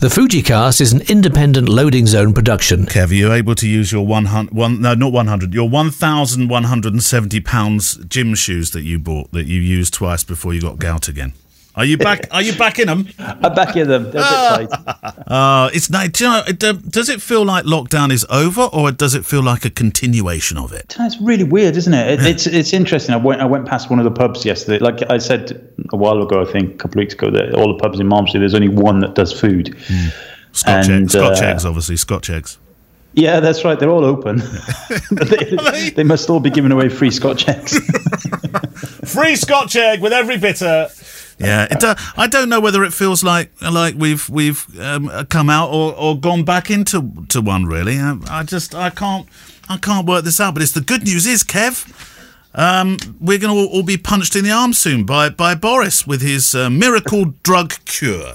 The Fujicast is an independent loading zone production. Kev, are you able to use your 100, one, no, not 100, your 1,170 pounds gym shoes that you bought that you used twice before you got gout again? Are you back? Are you back in them? I'm back in them. They're a bit tight. Uh, it's nice. Do you know, it, uh, does it feel like lockdown is over, or does it feel like a continuation of it? It's really weird, isn't it? it it's it's interesting. I went I went past one of the pubs yesterday. Like I said a while ago, I think a couple of weeks ago, that all the pubs in Malmesbury, there's only one that does food. Scotch, And, eggs, Scotch uh, eggs, obviously. Scotch eggs. Yeah, that's right. They're all open. They, they must all be giving away free Scotch eggs. Free Scotch egg with every bitter. Yeah, it, uh, I don't know whether it feels like like we've we've um, come out or, or gone back into to one. Really, I, I just I can't I can't work this out. But it's the good news is Kev. Um, we're going to all, all be punched in the arm soon by by Boris with his uh, miracle drug cure.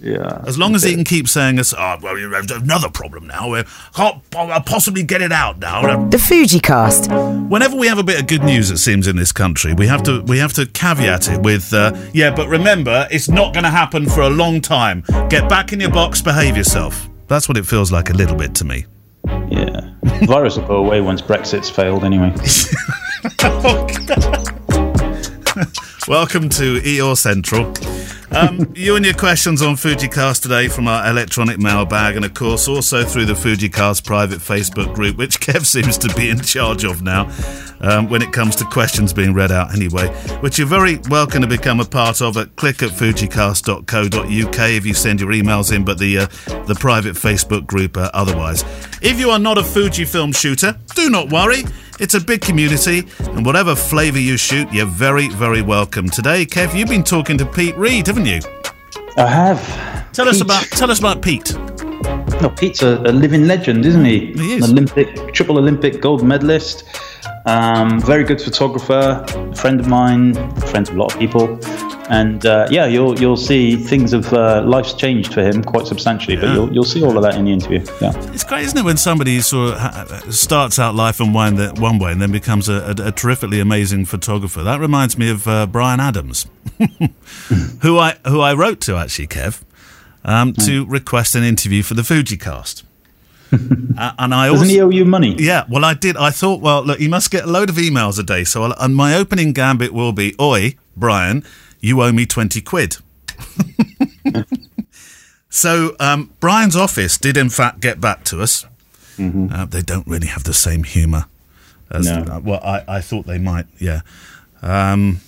Yeah. As long as he can keep saying us, oh, well, you have another problem now. We can't po- possibly get it out now. The Fujicast. Whenever we have a bit of good news, it seems in this country, we have to we have to caveat it with, uh, yeah, but remember, it's not going to happen for a long time. Get back in your box, behave yourself. That's what it feels like a little bit to me. Yeah. Virus will go away once Brexit's failed anyway. Welcome to EOR Central. Um, you and your questions on Fujicast today from our electronic mailbag, and of course, also through the Fujicast private Facebook group, which Kev seems to be in charge of now um, when it comes to questions being read out anyway, which you're very welcome to become a part of at click at fujicast.co.uk if you send your emails in, but the, uh, the private Facebook group uh, otherwise. If you are not a Fujifilm shooter, do not worry. It's a big community, and whatever flavour you shoot, you're very, very welcome. Today, Kev, you've been talking to Pete Reed, haven't you? I have. Tell us about tell us about Pete. No, Pete's a, a living legend, isn't he? He is. An Olympic, triple Olympic gold medalist. Um, very good photographer, friend of mine, friend of a lot of people. And uh, yeah, you'll you'll see things of uh, life's changed for him quite substantially. But you'll you'll see all of that in the interview. Yeah. It's great, isn't it, when somebody sort of starts out life in one, that- one way and then becomes a, a, a terrifically amazing photographer. That reminds me of uh, Bryan Adams, who I who I wrote to actually, Kev, um, to request an interview for the Fujicast. uh, and I also Doesn't he owe you money? Yeah, well, I did. I thought, well, look, he must get a load of emails a day. So, I'll, and my opening gambit will be, "Oi, Brian, you owe me twenty quid." so, um, Brian's office did, in fact, get back to us. Uh, they don't really have the same humour as No. uh, well. I, I thought they might. Yeah. Um,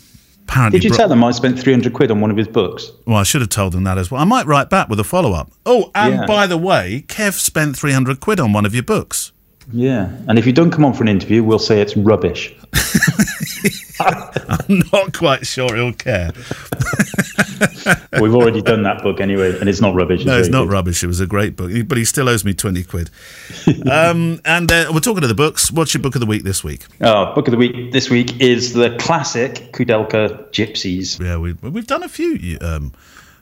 apparently, Did you tell them I spent 300 quid on one of his books? well, I should have told them that as well. I might write back with a follow up. Oh, and Yeah. by the way, Kev spent three hundred quid on one of your books. Yeah. And if you don't come on for an interview, we'll say it's rubbish. I'm not quite sure he'll care. We've already done that book anyway, and it's not rubbish. No, it's not good. rubbish. It was a great book, but he still owes me twenty quid. um, and uh, we're talking to the books. What's your book of the week this week? Oh, book of the week this week is the classic Koudelka Gypsies. Yeah, we we've done a few um,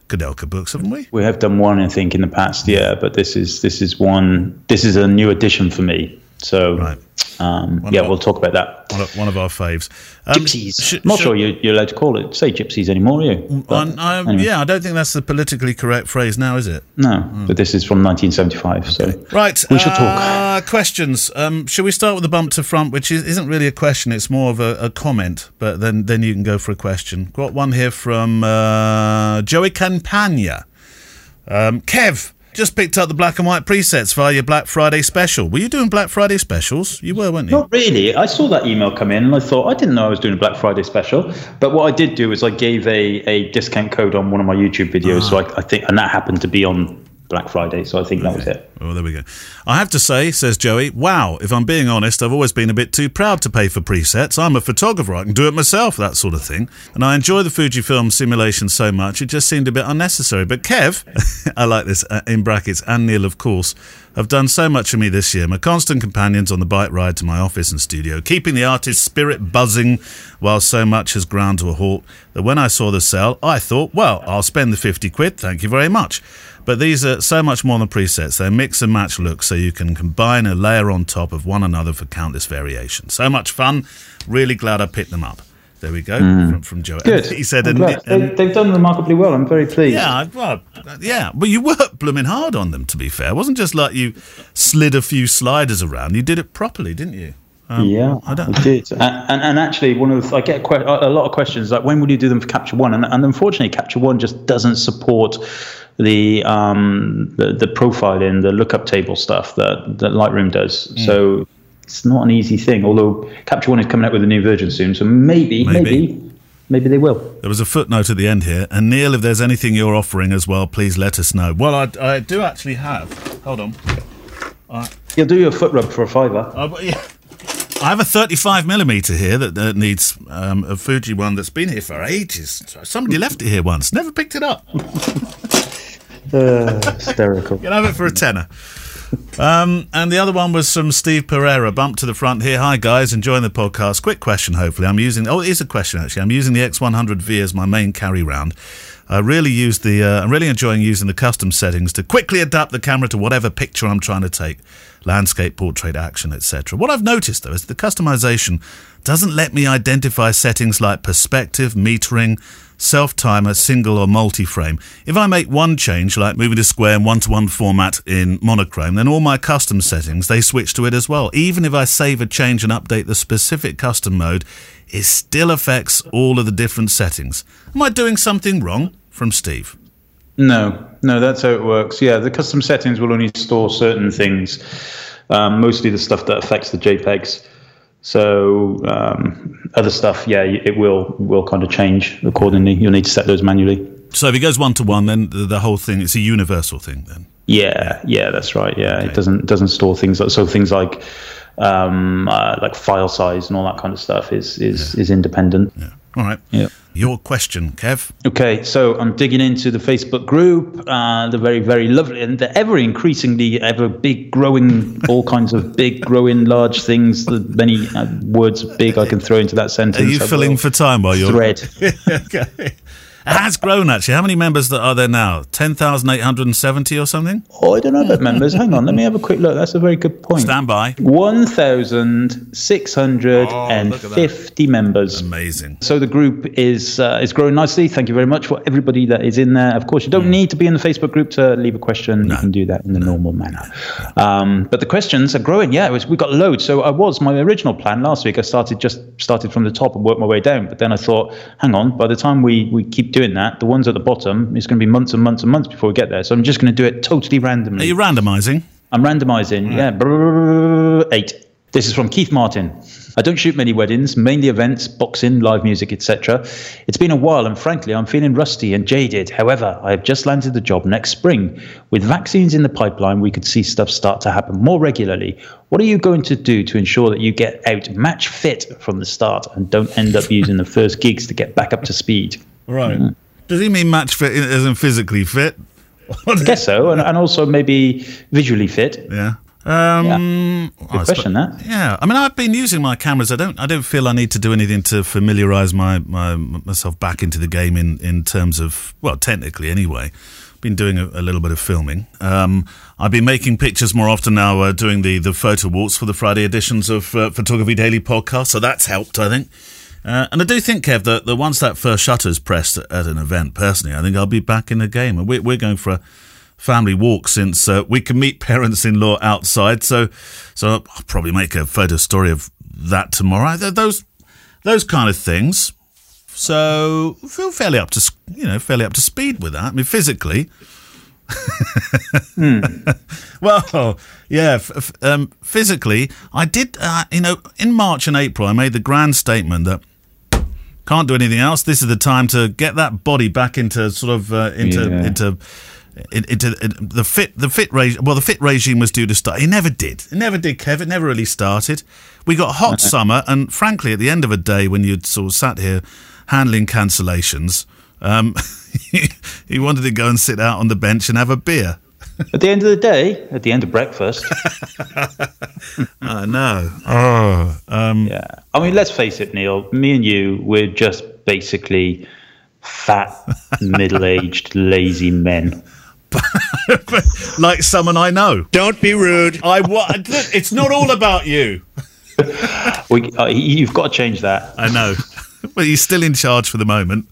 Koudelka books, haven't we? We have done one, I think, in the past, yeah, but this is this is one. This is a new addition for me. So, Right. um, yeah, our- we'll talk about that. One of, one of our faves. Um, Gypsies. sh- I'm not sh- sure you, you're allowed to call it say gypsies anymore, are you? But Um, I- anyway. Yeah, I don't think that's the politically correct phrase now, is it? No, but this is from 1975. So Right. We shall talk. uh, Questions. Um, shall we start with the bump to front, which is, isn't really a question, it's more of a, a comment, but then, then you can go for a question. Got one here from uh, Joey Campagna. Um, Kev, just picked up the black and white presets via your Black Friday special. Were you doing Black Friday specials? You were, weren't you? Not really. I saw that email come in and I thought, I didn't know I was doing a Black Friday special. But what I did do is I gave a, a discount code on one of my YouTube videos. Ah. So I, I think, and that happened to be on Black Friday. So I think that was it. Oh, there we go. I have to say, says Joey, wow, if I'm being honest, I've always been a bit too proud to pay for presets. I'm a photographer, I can do it myself, that sort of thing. And I enjoy the Fujifilm simulation so much, it just seemed a bit unnecessary. But Kev, I like this uh, in brackets, and Neil, of course, have done so much for me this year. My constant companions on the bike ride to my office and studio, keeping the artist's spirit buzzing while so much has ground to a halt, that when I saw the sale, I thought, well, I'll spend the 50 quid, thank you very much. But these are so much more than presets. They're mix and match looks, so you can combine a layer on top of one another for countless variations. So much fun. Really glad I picked them up. There we go from, from Joe. Good. He said, and, and- they, they've done remarkably well. I'm very pleased. yeah, well, yeah, but you worked blooming hard on them. To be fair, it wasn't just like you slid a few sliders around. You did it properly, didn't you? Um, yeah, I I, don't- did. And, and, and actually, one of the, I get que- a lot of questions like, when will you do them for Capture One? And, and unfortunately, Capture One just doesn't support the um, the, the profiling, the lookup table stuff that, that Lightroom does. Hmm. So it's not an easy thing. Although Capture One is coming out with a new version soon, so maybe, Maybe. maybe, maybe, they will. There was a footnote at the end here. And Neil, if there's anything you're offering as well, please let us know. Well, I, I do actually have. Hold on. You'll do your foot rub for a fiver. Uh, yeah. I have a 35 millimeter here that, that needs um, a Fuji one that's been here for ages. Somebody left it here once, never picked it up. Uh, hysterical. You can have it for a tenner. Um, and the other one was from Steve Pereira. Bump to the front here. Hi guys, enjoying the podcast. Quick question. Hopefully, I'm using. Oh, it is a question actually. I'm using the X100V as my main carry round. I really use the. Uh, I'm really enjoying using the custom settings to quickly adapt the camera to whatever picture I'm trying to take, landscape, portrait, action, etc. What I've noticed though is the customization doesn't let me identify settings like perspective, metering, self timer, single or multi frame. If I make one change, like moving to square and one to one format in monochrome, then all my custom settings they switch to it as well. Even if I save a change and update the specific custom mode, it still affects all of the different settings. Am I doing something wrong? From Steve. No, no, that's how it works. Yeah, the custom settings will only store certain things, um, mostly the stuff that affects the JPEGs. So um, other stuff, yeah, it will will kind of change accordingly. You'll need to set those manually. So if it goes one to one, then the, whole thing it's a universal thing then. Yeah, yeah, that's right. Yeah, it doesn't doesn't store things like so things like um, uh, like file size and all that kind of stuff is is is independent. Yeah. All right. Yeah. Your question, Kev. Okay, so I'm digging into the Facebook group, uh, the very, very lovely and the ever increasingly, ever big, growing, all kinds of big, growing, large things. The many uh, words big I can throw into that sentence. Are you filling for time while you're thread? okay. Has grown actually. How many members that are there now? Ten thousand eight hundred and seventy or something. Oh, I don't know about members. Hang on, let me have a quick look. That's a very good point. Stand by. One thousand six hundred and Oh, fifty members. Amazing. So the group is uh, is growing nicely. Thank you very much for everybody that is in there. Of course, you don't Hmm. need to be in the Facebook group to leave a question. You can do that in the normal manner. Um, but the questions are growing. Yeah, was, we got loads. So I was my original plan last week. I started just started from the top and worked my way down. But then I thought, hang on. By the time we we keep doing that, the ones at the bottom it's going to be months and months and months before we get there. So I'm just going to do it totally randomly. Are you randomising? I'm randomizing. Yeah, Brrr, eight. This is from Keith Martin. I don't shoot many weddings, mainly events, boxing, live music, etc. It's been a while, and frankly, I'm feeling rusty and jaded. However, I have just landed the job next spring. With vaccines in the pipeline, we could see stuff start to happen more regularly. What are you going to do to ensure that you get out match fit from the start and don't end up using the first gigs to get back up to speed? Right. Does he mean match fit as in physically fit? I guess so, and, and also maybe visually fit. Yeah. Um, I Good question, that. Yeah, I mean, I've been using my cameras. I don't. I don't feel I need to do anything to familiarise my, my myself back into the game in in terms of well, technically anyway. Been doing a, a little bit of filming. Um, I've been making pictures more often now, uh, doing the the photo walks for the Friday editions of uh, Photography Daily podcast. So that's helped, I think. Uh, and I do think, Kev, that, that once that first shutter's pressed at an event, personally, I think I'll be back in the game. And we're, we're going for a family walk since uh, we can meet parents-in-law outside. So, so I'll probably make a photo story of that tomorrow. Those, those kind of things. So feel fairly up to you know fairly up to speed with that. I mean, physically. Well, yeah. F- f- um, physically, I did. Uh, you know, in March and April, I made the grand statement that can't do anything else. This is the time to get that body back into sort of uh, into Yeah. into. in- Into in- the fit, the fit regime. Well, the fit regime was due to start. It never did. It never did, Kev. It never really started. We got hot summer, and frankly, at the end of a day, when you'd sort of sat here handling cancellations, um, he wanted to go and sit out on the bench and have a beer. At the end of the day, at the end of breakfast, I know. Oh, um, Yeah. I mean, let's face it, Neil. Me and you, we're just basically fat, middle-aged, lazy men. like someone I know. Don't be rude. I wa- It's not all about you. We, uh, you've got to change that. I know. but you're still in charge for the moment.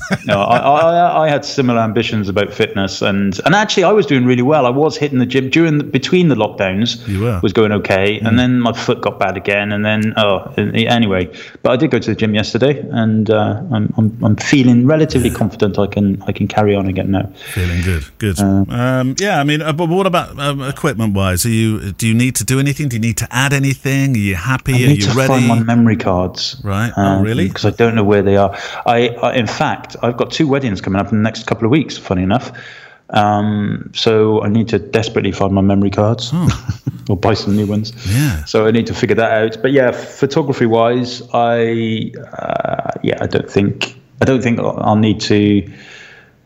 no, I, I, I, had similar ambitions about fitness, and and actually, I was doing really well. I was hitting the gym during the, between the lockdowns. You were was going okay, mm. and then my foot got bad again, and then oh, anyway. But I did go to the gym yesterday, and uh, I'm, I'm, I'm feeling relatively confident. I can I can carry on again now. Feeling good, good. Uh, um, yeah, I mean, uh, but what about um, equipment wise? Are you do you need to do anything? Do you need to add anything? Are you happy? I need are you to ready? Find my memory cards. Right. Um, oh, really? Because I don't know where they are. I, I in fact, I've got two weddings weddings coming up in the next couple of weeks, funny enough. Um, so I need to desperately find my memory cards oh. or buy some new ones. Yeah. So I need to figure that out. But yeah, photography wise, I uh, yeah, I don't think I don't think I'll need to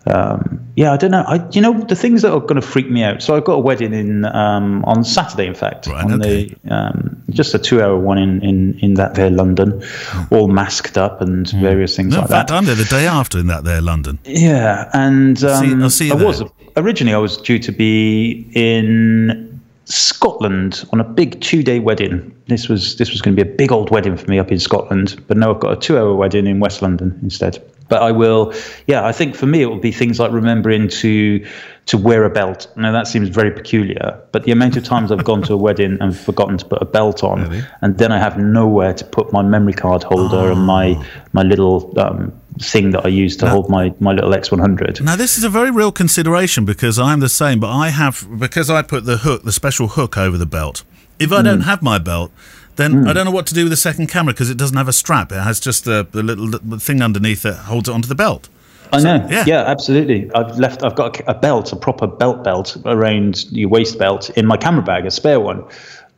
um, yeah, I don't know. I, you know, the things that are going to freak me out. So I've got a wedding in um, on Saturday, in fact, right, on okay. the um, just a two-hour one in, in, in that there London, mm. all masked up and mm. various things no, like that. I'm there the day after in that there London. Yeah, and see, I'll um, see I there. was originally I was due to be in Scotland on a big two-day wedding. This was this was going to be a big old wedding for me up in Scotland, but now I've got a two-hour wedding in West London instead. But I will, yeah. I think for me it will be things like remembering to to wear a belt. Now that seems very peculiar, but the amount of times I've gone to a wedding and forgotten to put a belt on, really? and then I have nowhere to put my memory card holder oh. and my my little um, thing that I use to now, hold my, my little X100. Now, this is a very real consideration because I'm the same, but I have, because I put the hook, the special hook over the belt. If I mm. don't have my belt, then mm. I don't know what to do with the second camera because it doesn't have a strap. It has just the, the little thing underneath that holds it onto the belt. I know. yeah. yeah, absolutely. I've left. I've got a, a belt, a proper belt belt around your waist belt in my camera bag, a spare one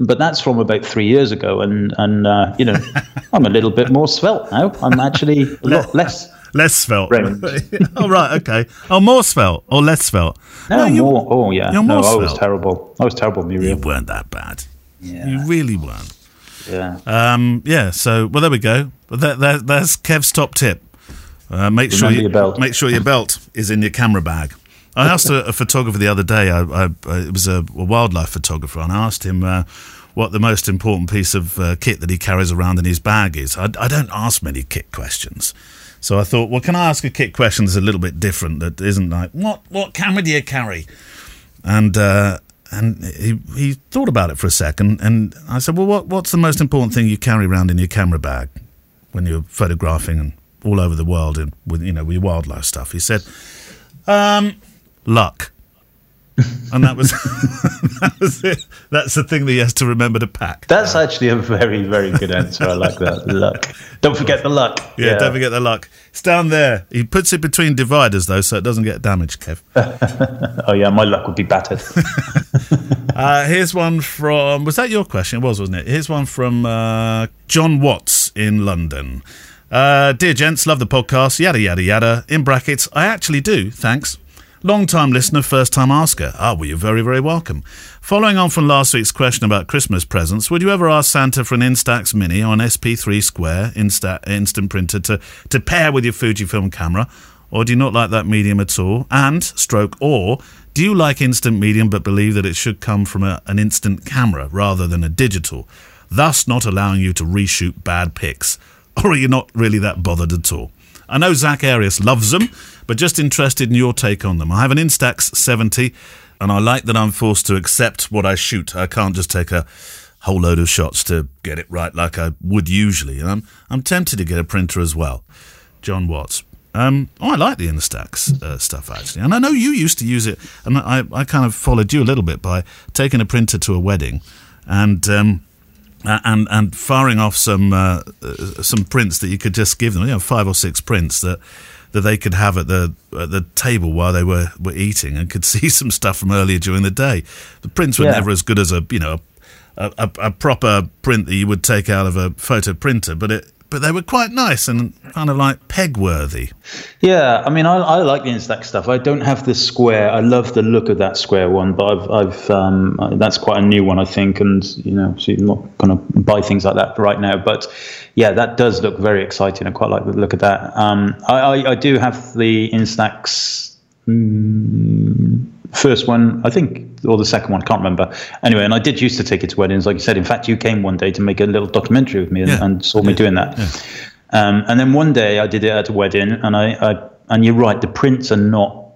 but that's from about three years ago, and and uh, you know, I'm a little bit more svelte now. I'm actually a lot less. Less svelte. oh right, okay. Oh, more svelte or less svelte? No, no more. Oh yeah. You're more no, svelte. I was terrible. I was terrible, Muriel. You weren't that bad. Yeah. You really weren't. Yeah. Um, yeah. So well, there we go. That, that, that's Kev's top tip. Uh, make Remember sure you, make sure your belt is in your camera bag. I asked a, a photographer the other day. I, I, it was a, a, wildlife photographer, and I asked him uh, what the most important piece of uh, kit that he carries around in his bag is. I, I, don't ask many kit questions, so I thought, well, can I ask a kit question that's a little bit different? That isn't like what what camera do you carry? And uh, and he, he thought about it for a second, and I said, well, what what's the most important thing you carry around in your camera bag when you're photographing and all over the world and with you know with your wildlife stuff? He said. Um, luck. And that was that was it. That's the thing that he has to remember to pack. That's actually a very very good answer. I like that. Luck. Don't forget the luck. Yeah, yeah, don't forget the luck. It's down there. He puts it between dividers though, so it doesn't get damaged. Kev. oh yeah, my luck would be battered. uh, here's one from. Was that your question? It was, wasn't it? Here's one from uh, John Watts in London. Uh, dear gents, love the podcast. Yada yada yada. In brackets, I actually do. Thanks. Long time listener, first time asker. Ah, well, you're very, very welcome. Following on from last week's question about Christmas presents, would you ever ask Santa for an Instax Mini or an SP3 Square Insta- instant printer to, to pair with your Fujifilm camera? Or do you not like that medium at all? And, stroke, or do you like instant medium but believe that it should come from a, an instant camera rather than a digital, thus not allowing you to reshoot bad pics? Or are you not really that bothered at all? I know Zack Arias loves them, but just interested in your take on them. I have an Instax 70, and I like that I'm forced to accept what I shoot. I can't just take a whole load of shots to get it right like I would usually. And I'm, I'm tempted to get a printer as well. John Watts. Um, oh, I like the Instax uh, stuff actually, and I know you used to use it, and I, I kind of followed you a little bit by taking a printer to a wedding, and um, uh, and and firing off some uh, some prints that you could just give them, you know, five or six prints that that they could have at the at the table while they were, were eating and could see some stuff from earlier during the day. The prints were yeah. never as good as a you know a, a, a, proper print that you would take out of a photo printer, but it but they were quite nice and kind of like peg worthy. Yeah, I mean, I, I like the Instax stuff. I don't have the square. I love the look of that square one, but I've, I've um, that's quite a new one, I think, and you know, so you're not going to buy things like that right now. But yeah, that does look very exciting. I quite like the look of that. Um, I, I, I, do have the Instax. Mm, first one, I think, or the second one, can't remember. Anyway, and I did used to take it to weddings, like you said. In fact, you came one day to make a little documentary with me and, yeah, and saw me doing that. Yeah. Um, and then one day I did it at a wedding, and I, I and you're right, the prints are not,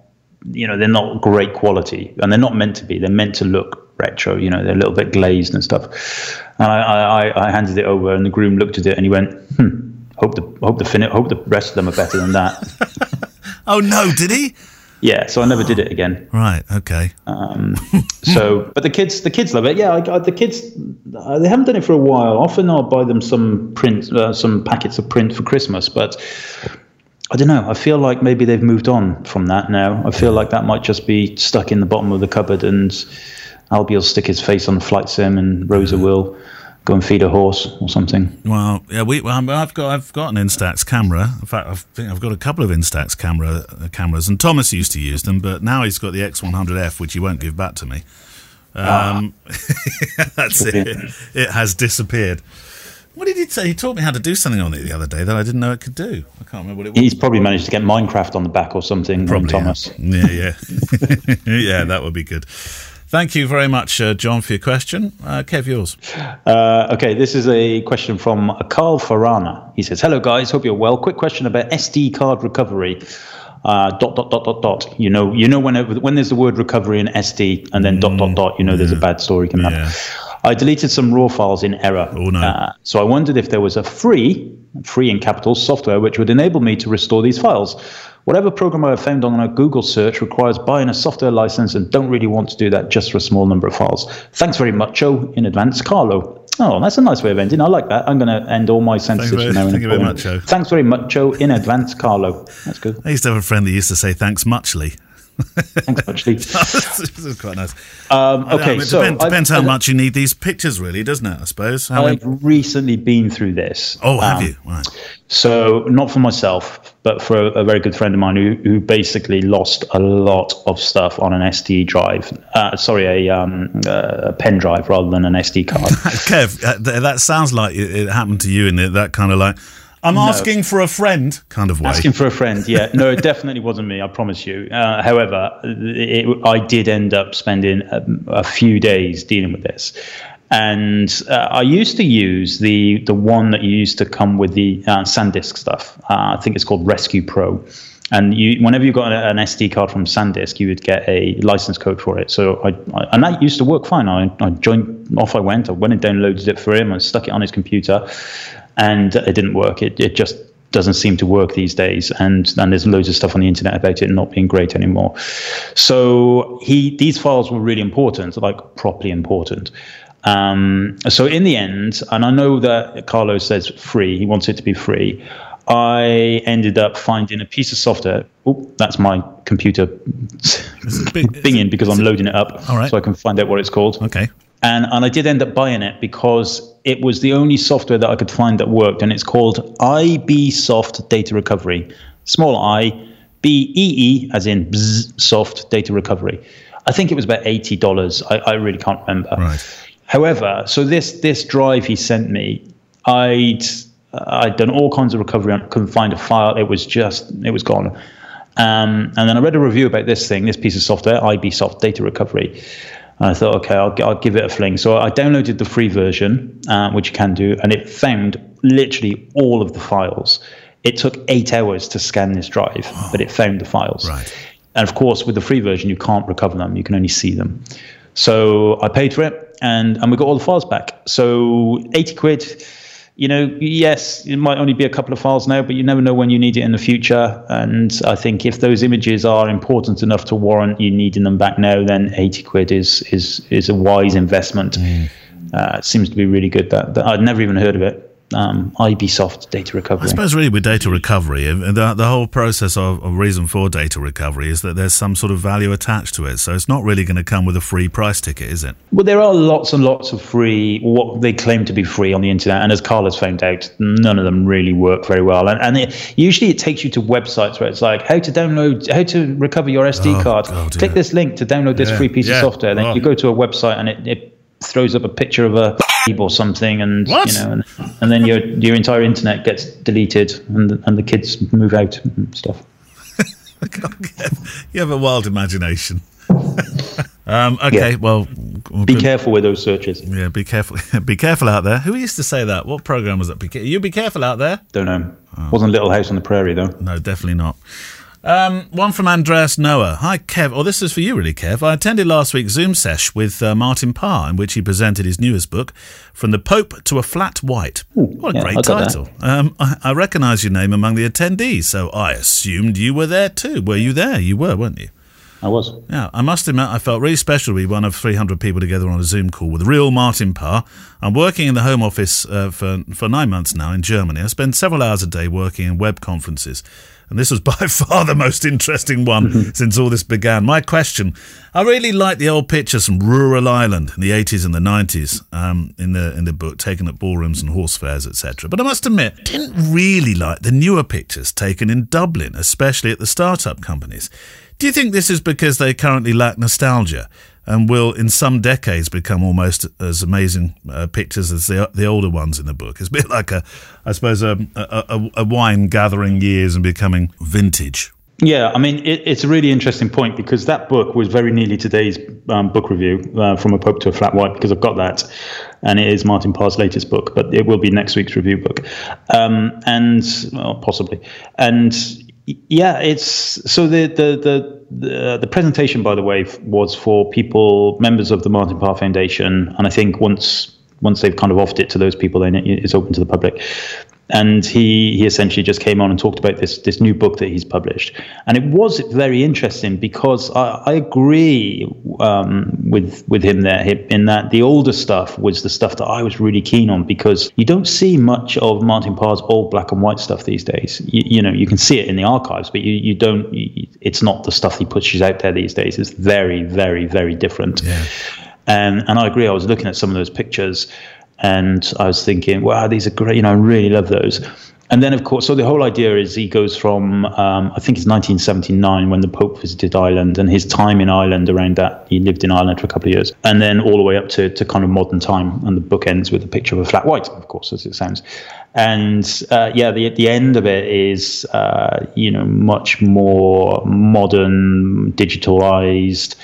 you know, they're not great quality, and they're not meant to be. They're meant to look retro, you know, they're a little bit glazed and stuff. And I, I, I handed it over, and the groom looked at it, and he went, "Hmm, hope the hope the fin- hope the rest of them are better than that." oh no, did he? Yeah, so I never did it again. Right. Okay. Um, so, but the kids, the kids love it. Yeah, I, I, the kids, uh, they haven't done it for a while. Often I'll buy them some print, uh, some packets of print for Christmas, but I don't know. I feel like maybe they've moved on from that now. I feel like that might just be stuck in the bottom of the cupboard, and Albie will stick his face on the flight sim, and Rosa will go and feed a horse or something. Well, yeah, we. Well, I've got I've got an Instax camera. In fact, I think I've got a couple of Instax camera uh, cameras, and Thomas used to use them, but now he's got the X100F, which he won't give back to me. Um, ah. that's it. It has disappeared. What did he say? He taught me how to do something on it the other day that I didn't know it could do. I can't remember what it was. He's probably managed to get Minecraft on the back or something. Probably, Thomas. Yeah, yeah, yeah. yeah, that would be good. Thank you very much, uh, John, for your question. Uh, Kev, yours. Uh, okay, this is a question from Carl Farana. He says, "Hello, guys. Hope you're well. Quick question about SD card recovery." Uh, dot dot dot dot dot. You know, you know when when there's the word recovery in SD and then mm, dot dot mm, dot, you know yeah. there's a bad story coming yeah. up. I deleted some raw files in error. Oh no! Uh, so I wondered if there was a free, free in capital software which would enable me to restore these files. Whatever program I have found on a Google search requires buying a software license and don't really want to do that just for a small number of files. Thanks very much, Joe, in advance. Carlo. Oh, that's a nice way of ending. I like that. I'm going to end all my sentences from now. Thank you very much, Joe. Thanks very much, Joe, in advance, Carlo. That's good. I used to have a friend that used to say thanks muchly. Thanks muchly. this is quite nice. Um, okay, it so depends, depends how much you need these pictures, really, doesn't it? I suppose. How I've many... recently been through this. Oh, have um, you? Right. So, not for myself, but for a, a, very good friend of mine who, who basically lost a lot of stuff on an SD drive. Uh, sorry, a, um, a pen drive rather than an SD card. Kev, uh, that sounds like it, happened to you in that kind of like I'm no. asking for a friend kind of way. Asking for a friend, yeah. No, it definitely wasn't me, I promise you. Uh, however, it, I did end up spending a, a, few days dealing with this. And uh, I used to use the, the one that used to come with the uh, SanDisk stuff. Uh, I think it's called Rescue Pro. And you, whenever you got an SD card from SanDisk, you would get a license code for it. So I, I and that used to work fine. I, I joined, off I went. I went and downloaded it for him. I stuck it on his computer, and it didn't work. It, it just doesn't seem to work these days. And and there's loads of stuff on the internet about it not being great anymore. So he these files were really important like properly important. Um, so in the end and i know that carlos says free he wants it to be free i ended up finding a piece of software. Oh that's my computer binging because i'm loading it up so i can find out what it's called. Okay and, and I did end up buying it because it was the only software that I could find that worked. And it's called iBeesoft Data Recovery. Small i, B E E, as in bzz, soft data recovery. I think it was about $80. I, I really can't remember. Right. However, so this this drive he sent me, I'd I'd done all kinds of recovery. I couldn't find a file. It was just it was gone. Um, and then I read a review about this thing, this piece of software, iBeesoft Data Recovery. And I thought, okay, I'll, I'll give it a fling. So I downloaded the free version, uh, which you can do, and it found literally all of the files. It took eight hours to scan this drive, but it found the files. Right. And of course, with the free version, you can't recover them; you can only see them. So I paid for it, and and we got all the files back. So eighty quid you know, yes, it might only be a couple of files now, but you never know when you need it in the future. And I think if those images are important enough to warrant you needing them back now, then 80 quid is is is a wise investment. Mm. Uh, it seems to be really good. That, that I'd never even heard of it um, iBeesoft data recovery. I suppose really with data recovery, the, the whole process of, of, reason for data recovery is that there's some sort of value attached to it. So it's not really going to come with a free price ticket, is it? Well, there are lots and lots of free, what they claim to be free on the internet. And as Carl has found out, none of them really work very well. And, and it, usually it takes you to websites where it's like how to download, how to recover your SD oh, card. God, Click yeah. this link to download this yeah, free piece yeah. of software. Then oh. you go to a website and it, it throws up a picture of a or something, and what? you know, and, and then your your entire internet gets deleted, and and the kids move out and stuff. you have a wild imagination. um, okay, yeah. well, be careful with those searches. Yeah, be careful. be careful out there. Who used to say that? What program was that? Be, you be careful out there. Don't know. Oh. Wasn't Little House on the Prairie though. No, definitely not. Um, one from Andreas Noah. Hi, Kev. Oh, this is for you, really, Kev. I attended last week's Zoom sesh with uh, Martin Parr, in which he presented his newest book, From the Pope to a Flat White. Ooh, what a yeah, great title. Um, I, I recognise your name among the attendees, so I assumed you were there too. Were you there? You were, weren't you? I was. Yeah, I must admit, I felt really special to be one of 300 people together on a Zoom call with real Martin Parr. I'm working in the Home Office uh, for, for nine months now in Germany. I spend several hours a day working in web conferences and this was by far the most interesting one mm-hmm. since all this began. My question I really like the old pictures from rural Ireland in the 80s and the 90s um, in, the, in the book, taken at ballrooms and horse fairs, etc. But I must admit, I didn't really like the newer pictures taken in Dublin, especially at the startup companies. Do you think this is because they currently lack nostalgia? and will in some decades become almost as amazing uh, pictures as the the older ones in the book. It's a bit like a, I suppose, a, a, a wine gathering years and becoming vintage. Yeah, I mean, it, it's a really interesting point because that book was very nearly today's um, book review uh, from a Pope to a Flat White because I've got that, and it is Martin Parr's latest book, but it will be next week's review book, um, and well, possibly, and yeah, it's so the the the the, the presentation, by the way, was for people, members of the Martin Parr Foundation, and I think once once they've kind of offered it to those people, then it's open to the public. And he he essentially just came on and talked about this this new book that he's published, and it was very interesting because I, I agree um, with with him there in that the older stuff was the stuff that I was really keen on because you don't see much of Martin Parr's old black and white stuff these days. You, you know you can see it in the archives, but you you don't. You, it's not the stuff he pushes out there these days. It's very very very different. Yeah. And and I agree. I was looking at some of those pictures, and I was thinking, wow, these are great. You know, I really love those. And then, of course, so the whole idea is he goes from, um, I think it's 1979 when the Pope visited Ireland and his time in Ireland around that. He lived in Ireland for a couple of years. And then all the way up to, to kind of modern time. And the book ends with a picture of a flat white, of course, as it sounds. And uh, yeah, the, the end of it is, uh, you know, much more modern, digitalized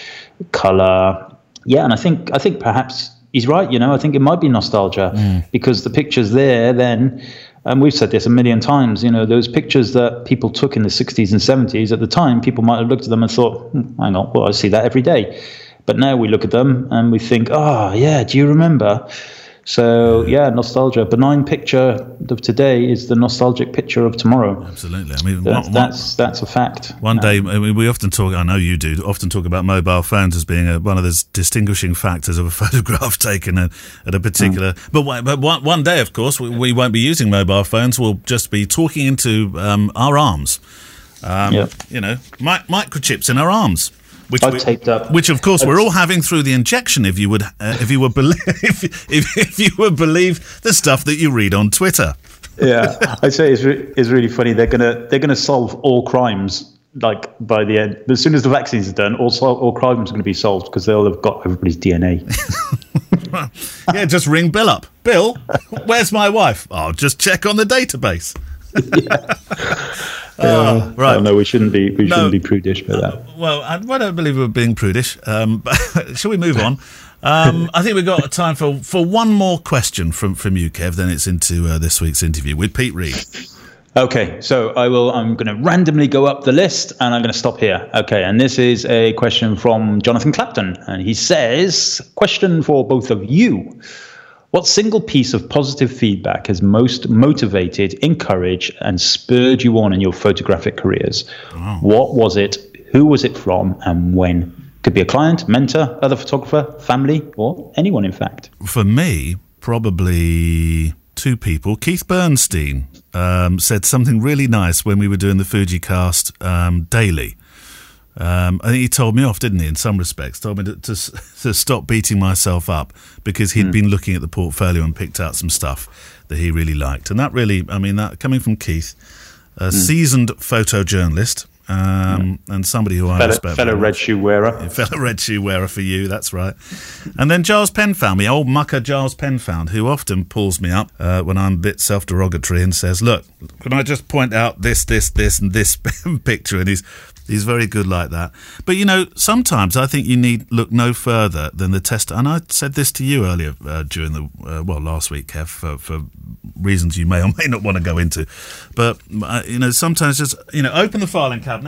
color. Yeah, and I think I think perhaps he's right. You know, I think it might be nostalgia mm. because the pictures there then, and we've said this a million times. You know, those pictures that people took in the '60s and '70s at the time, people might have looked at them and thought, hmm, "Hang on, well, I see that every day." But now we look at them and we think, "Oh, yeah, do you remember?" So yeah, nostalgia. Benign picture of today is the nostalgic picture of tomorrow. Absolutely. I mean, that's one, that's, that's, a fact. One day, I mean, we often talk. I know you do. Often talk about mobile phones as being a, one of those distinguishing factors of a photograph taken at, at a particular. Mm. But but one, one day, of course, we, we, won't be using mobile phones. We'll just be talking into um, our arms. Um, yep. You know, mi- microchips in our arms. Which, taped up. Which, of course, we're all having through the injection. If you would, uh, if you would believe, if, if, if, you would believe the stuff that you read on Twitter. yeah, I say it's, re- it's really funny. They're gonna they're gonna solve all crimes like by the end. As soon as the vaccines are done, all all crimes are going to be solved because they'll have got everybody's DNA. yeah, just ring Bill up. Bill, where's my wife? I'll just check on the database. Yeah. Uh, right. Oh, no, we shouldn't be. We no, shouldn't be prudish about that. Uh, well, I, I, don't believe we're being prudish. Um, shall we move on? Um, I think we've got time for, for one more question from, from you, Kev. Then it's into uh, this week's interview with Pete Reed. Okay, so I will. I'm going to randomly go up the list, and I'm going to stop here. Okay, and this is a question from Jonathan Clapton, and he says, "Question for both of you." What single piece of positive feedback has most motivated, encouraged, and spurred you on in your photographic careers? Wow. What was it? Who was it from? And when? Could be a client, mentor, other photographer, family, or anyone, in fact. For me, probably two people. Keith Bernstein um, said something really nice when we were doing the Fujicast um, daily. Um, I think he told me off, didn't he? In some respects, told me to, to, to stop beating myself up because he had mm. been looking at the portfolio and picked out some stuff that he really liked, and that really, I mean, that coming from Keith, a mm. seasoned photojournalist, um, and somebody who I fellow, respect. fellow red shoe wearer. fellow red shoe wearer for you, that's right. And then Giles Penfound, me old mucker Giles Penfound, who often pulls me up uh, when I'm a bit self derogatory and says, Look, can I just point out this, this, this, and this picture? And he's He's very good like that. But you know, sometimes I think you need look no further than the test. And I said this to you earlier uh, during the uh, well last week, Kev, for, for, reasons you may or may not want to go into. But uh, you know, sometimes just you know, open the filing cabinet.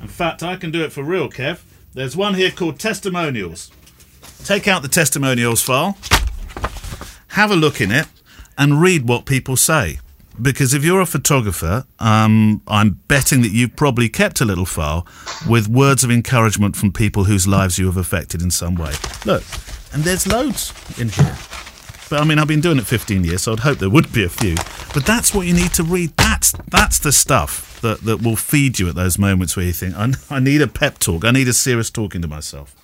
In fact, I can do it for real, Kev. There's one here called testimonials. Take out the testimonials file, have a look in it, and read what people say because if you're a photographer, um, I'm betting that you've probably kept a little file with words of encouragement from people whose lives you have affected in some way. Look, and there's loads in here. But I mean, I've been doing it 15 years, so I'd hope there would be a few. But that's what you need to read. That's that's the stuff that, that will feed you at those moments where you think, I, I need a pep talk. I need a serious talking to myself.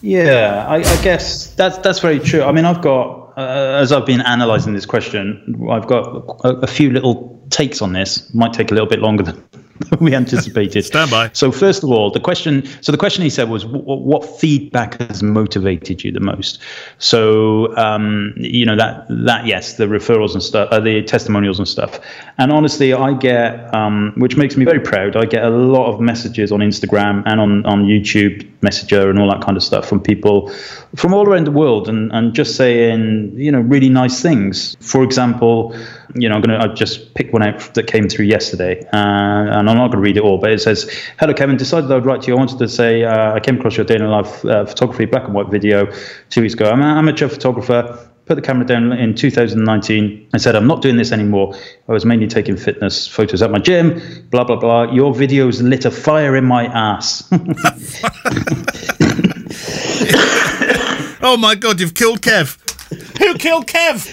Yeah, I, I guess that's that's very true. I mean, I've got uh, as I've been analysing this question, I've got a, a, few little takes on this. Might take a little bit longer than we anticipated. Stand by. So first of all, the question. So the question he said was, what, what feedback has motivated you the most? So um, you know that that yes, the referrals and stuff, uh, the testimonials and stuff. And honestly, I get, um, which makes me very proud. I get a lot of messages on Instagram and on on YouTube Messenger and all that kind of stuff from people from all around the world, and and just saying you know really nice things. For example you know, I'm going to just pick one out that came through yesterday, uh, and I'm not going to read it all, but it says, "Hello, Kevin. Decided I'd write to you. I wanted to say uh, I came across your day in life uh, photography black and white video two weeks ago. I'm an amateur photographer." Put the camera down in 2019 and said, I'm not doing this anymore. I was mainly taking fitness photos at my gym, blah, blah, blah. Your videos lit a fire in my ass. oh my God, you've killed Kev. Who killed Kev?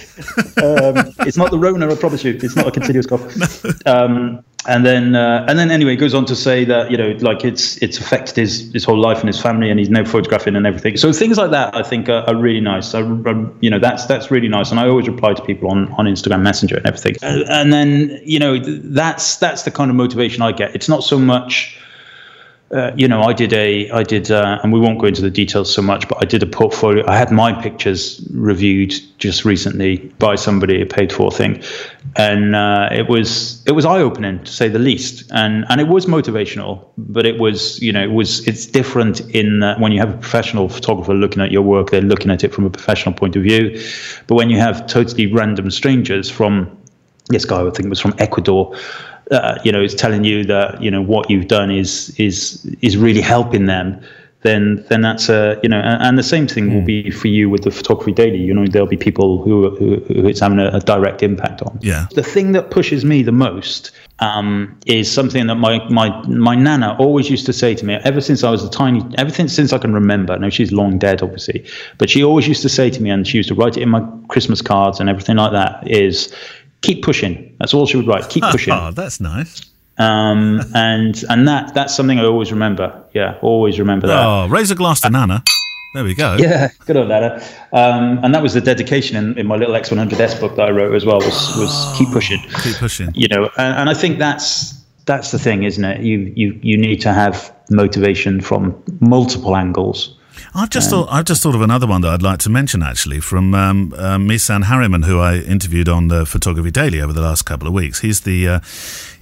um, it's not the Rona, I promise you. It's not a continuous cough. Um, and then, uh, and then, anyway, he goes on to say that you know, like it's it's affected his his whole life and his family, and he's now photographing and everything. So things like that, I think, are, are really nice. I, I, you know, that's that's really nice, and I always reply to people on, on Instagram Messenger and everything. And, and then, you know, that's that's the kind of motivation I get. It's not so much uh, you know, I did a, I did, uh, and we won't go into the details so much, but I did a portfolio. I had my pictures reviewed just recently by somebody, a paid for thing, and uh, it was it was eye opening to say the least, and and it was motivational, but it was you know it was it's different in that when you have a professional photographer looking at your work, they're looking at it from a professional point of view, but when you have totally random strangers from this guy, I think was from Ecuador uh, you know, is telling you that you know what you've done is is is really helping them, then then that's a you know, and, and the same thing mm. will hmm. be for you with the photography daily. You know, there'll be people who who, who it's having a, a, direct impact on. Yeah. The thing that pushes me the most um, is something that my my my nana always used to say to me ever since I was a tiny, ever since since I can remember. Now she's long dead, obviously, but she always used to say to me, and she used to write it in my Christmas cards and everything like that. Is keep pushing. That's all she would write. Keep pushing. Oh, that's nice. Um, and and that that's something I always remember. Yeah, always remember that. Oh, raise a glass to Nana. There we go. Yeah, good old Nana. Um, and that was the dedication in, in my little X100S book that I wrote as well. Was was oh, keep pushing. Keep pushing. You know, and, and I think that's that's the thing, isn't it? You you you need to have motivation from multiple angles. I've just um, thought I've just thought of another one that I'd like to mention actually from um, uh, Misan Harriman, who I interviewed on the Photography Daily over the last couple of weeks. He's the uh,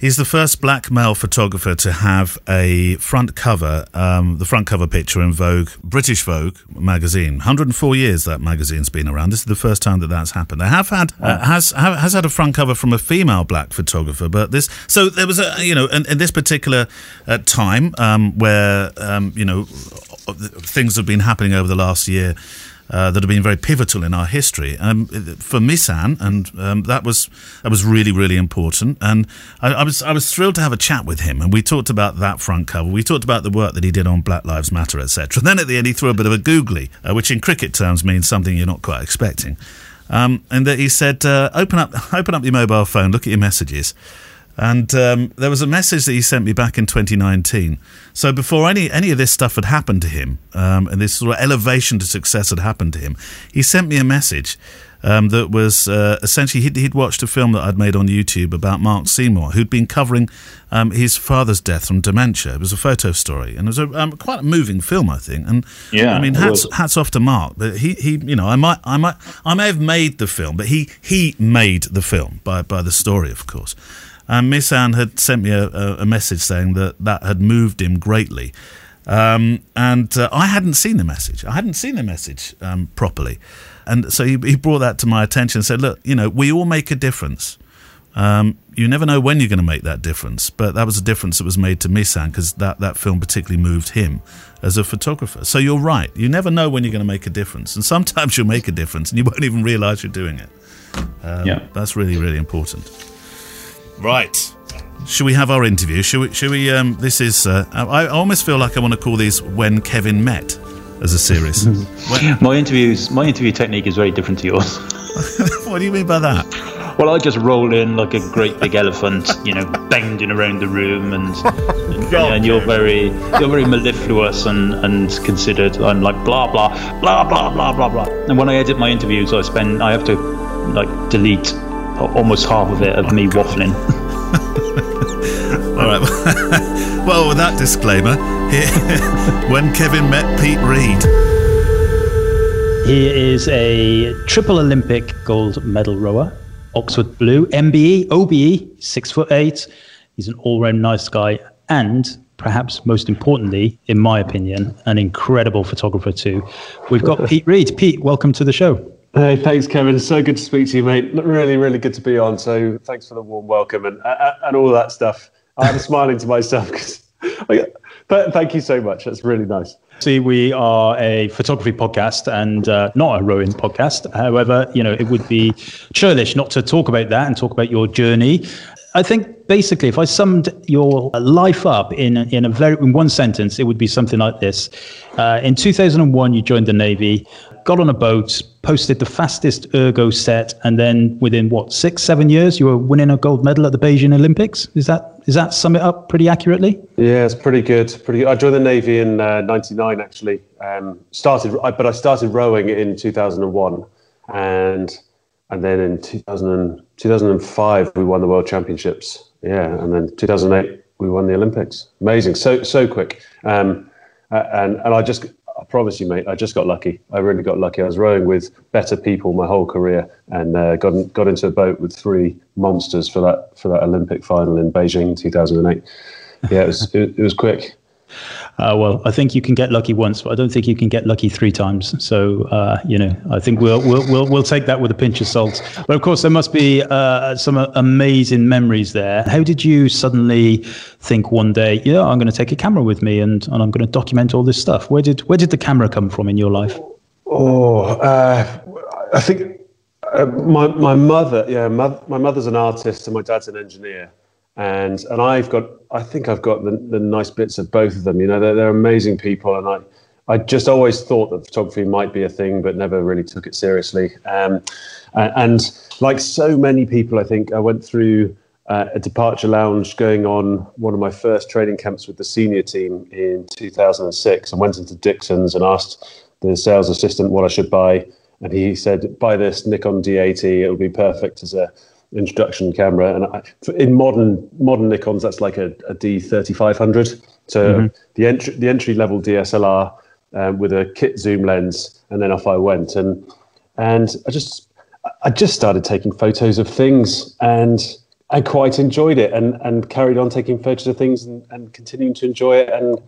he's the first black male photographer to have a front cover, um, the front cover picture in Vogue, British Vogue magazine. 104 years that magazine's been around. This is the first time that that's happened. They have had uh, has have, has had a front cover from a female black photographer, but this so there was a you know in, in this particular uh, time um, where um, you know things have been happening over the last year uh, that have been very pivotal in our history. Um, for Misan, and um, that was that was really really important. And I, I, was I was thrilled to have a chat with him, and we talked about that front cover. We talked about the work that he did on Black Lives Matter, etc. Then at the end, he threw a bit of a googly, uh, which in cricket terms means something you're not quite expecting. Um, and that he said, uh, "Open up, open up your mobile phone, look at your messages." And um, there was a message that he sent me back in 2019. So before any any of this stuff had happened to him, um, and this sort of elevation to success had happened to him, he sent me a message um, that was uh, essentially he'd, he'd, watched a film that I'd made on YouTube about Mark Seymour, who'd been covering um, his father's death from dementia. It was a photo story, and it was a, um, quite a moving film, I think. And yeah, I mean, hats, hats off to Mark. But he, he, you know, I might, I might, I may have made the film, but he, he made the film by by the story, of course. And Misan had sent me a, a message saying that that had moved him greatly. Um, and uh, I hadn't seen the message. I hadn't seen the message um, properly. And so he, he brought that to my attention and said, look, you know, we all make a difference. Um, you never know when you're going to make that difference, but that was a difference that was made to Misan because that, that film particularly moved him as a photographer. So you're right. You never know when you're going to make a difference. And sometimes you'll make a difference and you won't even realize you're doing it. Um, yeah. That's really, really important. Right. Should we have our interview? Should we? Should we? Um, this is. Uh, I almost feel like I want to call these "When Kevin Met." as a series? my interviews, my interview technique is very different to yours. what do you mean by that? Well, I just roll in like a great big elephant, you know, banging around the room, and and, and you're very you're very mellifluous and, and considered. I'm like blah blah blah blah blah blah blah. And when I edit my interviews, I spend I have to like delete almost half of it of me waffling. All right. well, with that disclaimer, here, when Kevin met Pete Reed. He is a triple Olympic gold medal rower, Oxford Blue, MBE, OBE, six foot eight. He's an all-round nice guy, and perhaps most importantly, in my opinion, an incredible photographer too. We've got Pete Reed. Pete, welcome to the show. Hey, thanks, Kevin. So good to speak to you, mate. Really, really good to be on. So thanks for the warm welcome and uh, and all that stuff. I'm smiling to myself because. But thank you so much. That's really nice. See, we are a photography podcast and uh, not a rowing podcast. However, you know, it would be churlish not to talk about that and talk about your journey. I think basically, if I summed your life up in in a very in one sentence, it would be something like this: uh, In 2001, you joined the Navy got on a boat, posted the fastest ergo set, and then within what six, seven years, you were winning a gold medal at the Beijing Olympics. Is that is that sum it up pretty accurately? Yeah, it's pretty good. Pretty. Good. I joined the navy in '99 uh, actually. Um, started, but I started rowing in 2001, and and then in 2000, 2005 we won the World Championships. Yeah, and then 2008 we won the Olympics. Amazing, so so quick. Um, and and I just I promise you, mate, I just got lucky. I really got lucky. I was rowing with better people my whole career, and uh, got got into a boat with three monsters for that for that Olympic final in Beijing 2008. Yeah, it was it, it was quick. Uh, well, I think you can get lucky once, but I don't think you can get lucky three times. So, uh, you know, I think we'll, we'll we'll we'll take that with a pinch of salt. But of course, there must be uh, some amazing memories there. How did you suddenly think one day, yeah, I'm going to take a camera with me and, and I'm going to document all this stuff? Where did where did the camera come from in your life? Oh, uh, I think uh, my my mother, yeah, my, my mother's an artist and my dad's an engineer and and I've got I think I've got the, the nice bits of both of them. You know, they're, they're amazing people, and I I just always thought that photography might be a thing, but never really took it seriously. Um, and, and, like so many people, I think I went through uh, a departure lounge going on one of my first training camps with the senior team in 2006, and went into Dixon's and asked the sales assistant what I should buy, and he said, "Buy this Nikon D80. It'll be perfect as a introduction camera, and I, in modern modern Nikon's, that's like a a D thirty five hundred. So mm-hmm. the entry the entry level DSLR um, with a kit zoom lens, and then off I went, and and I just I just started taking photos of things, and I quite enjoyed it, and and carried on taking photos of things, and, and continuing to enjoy it, and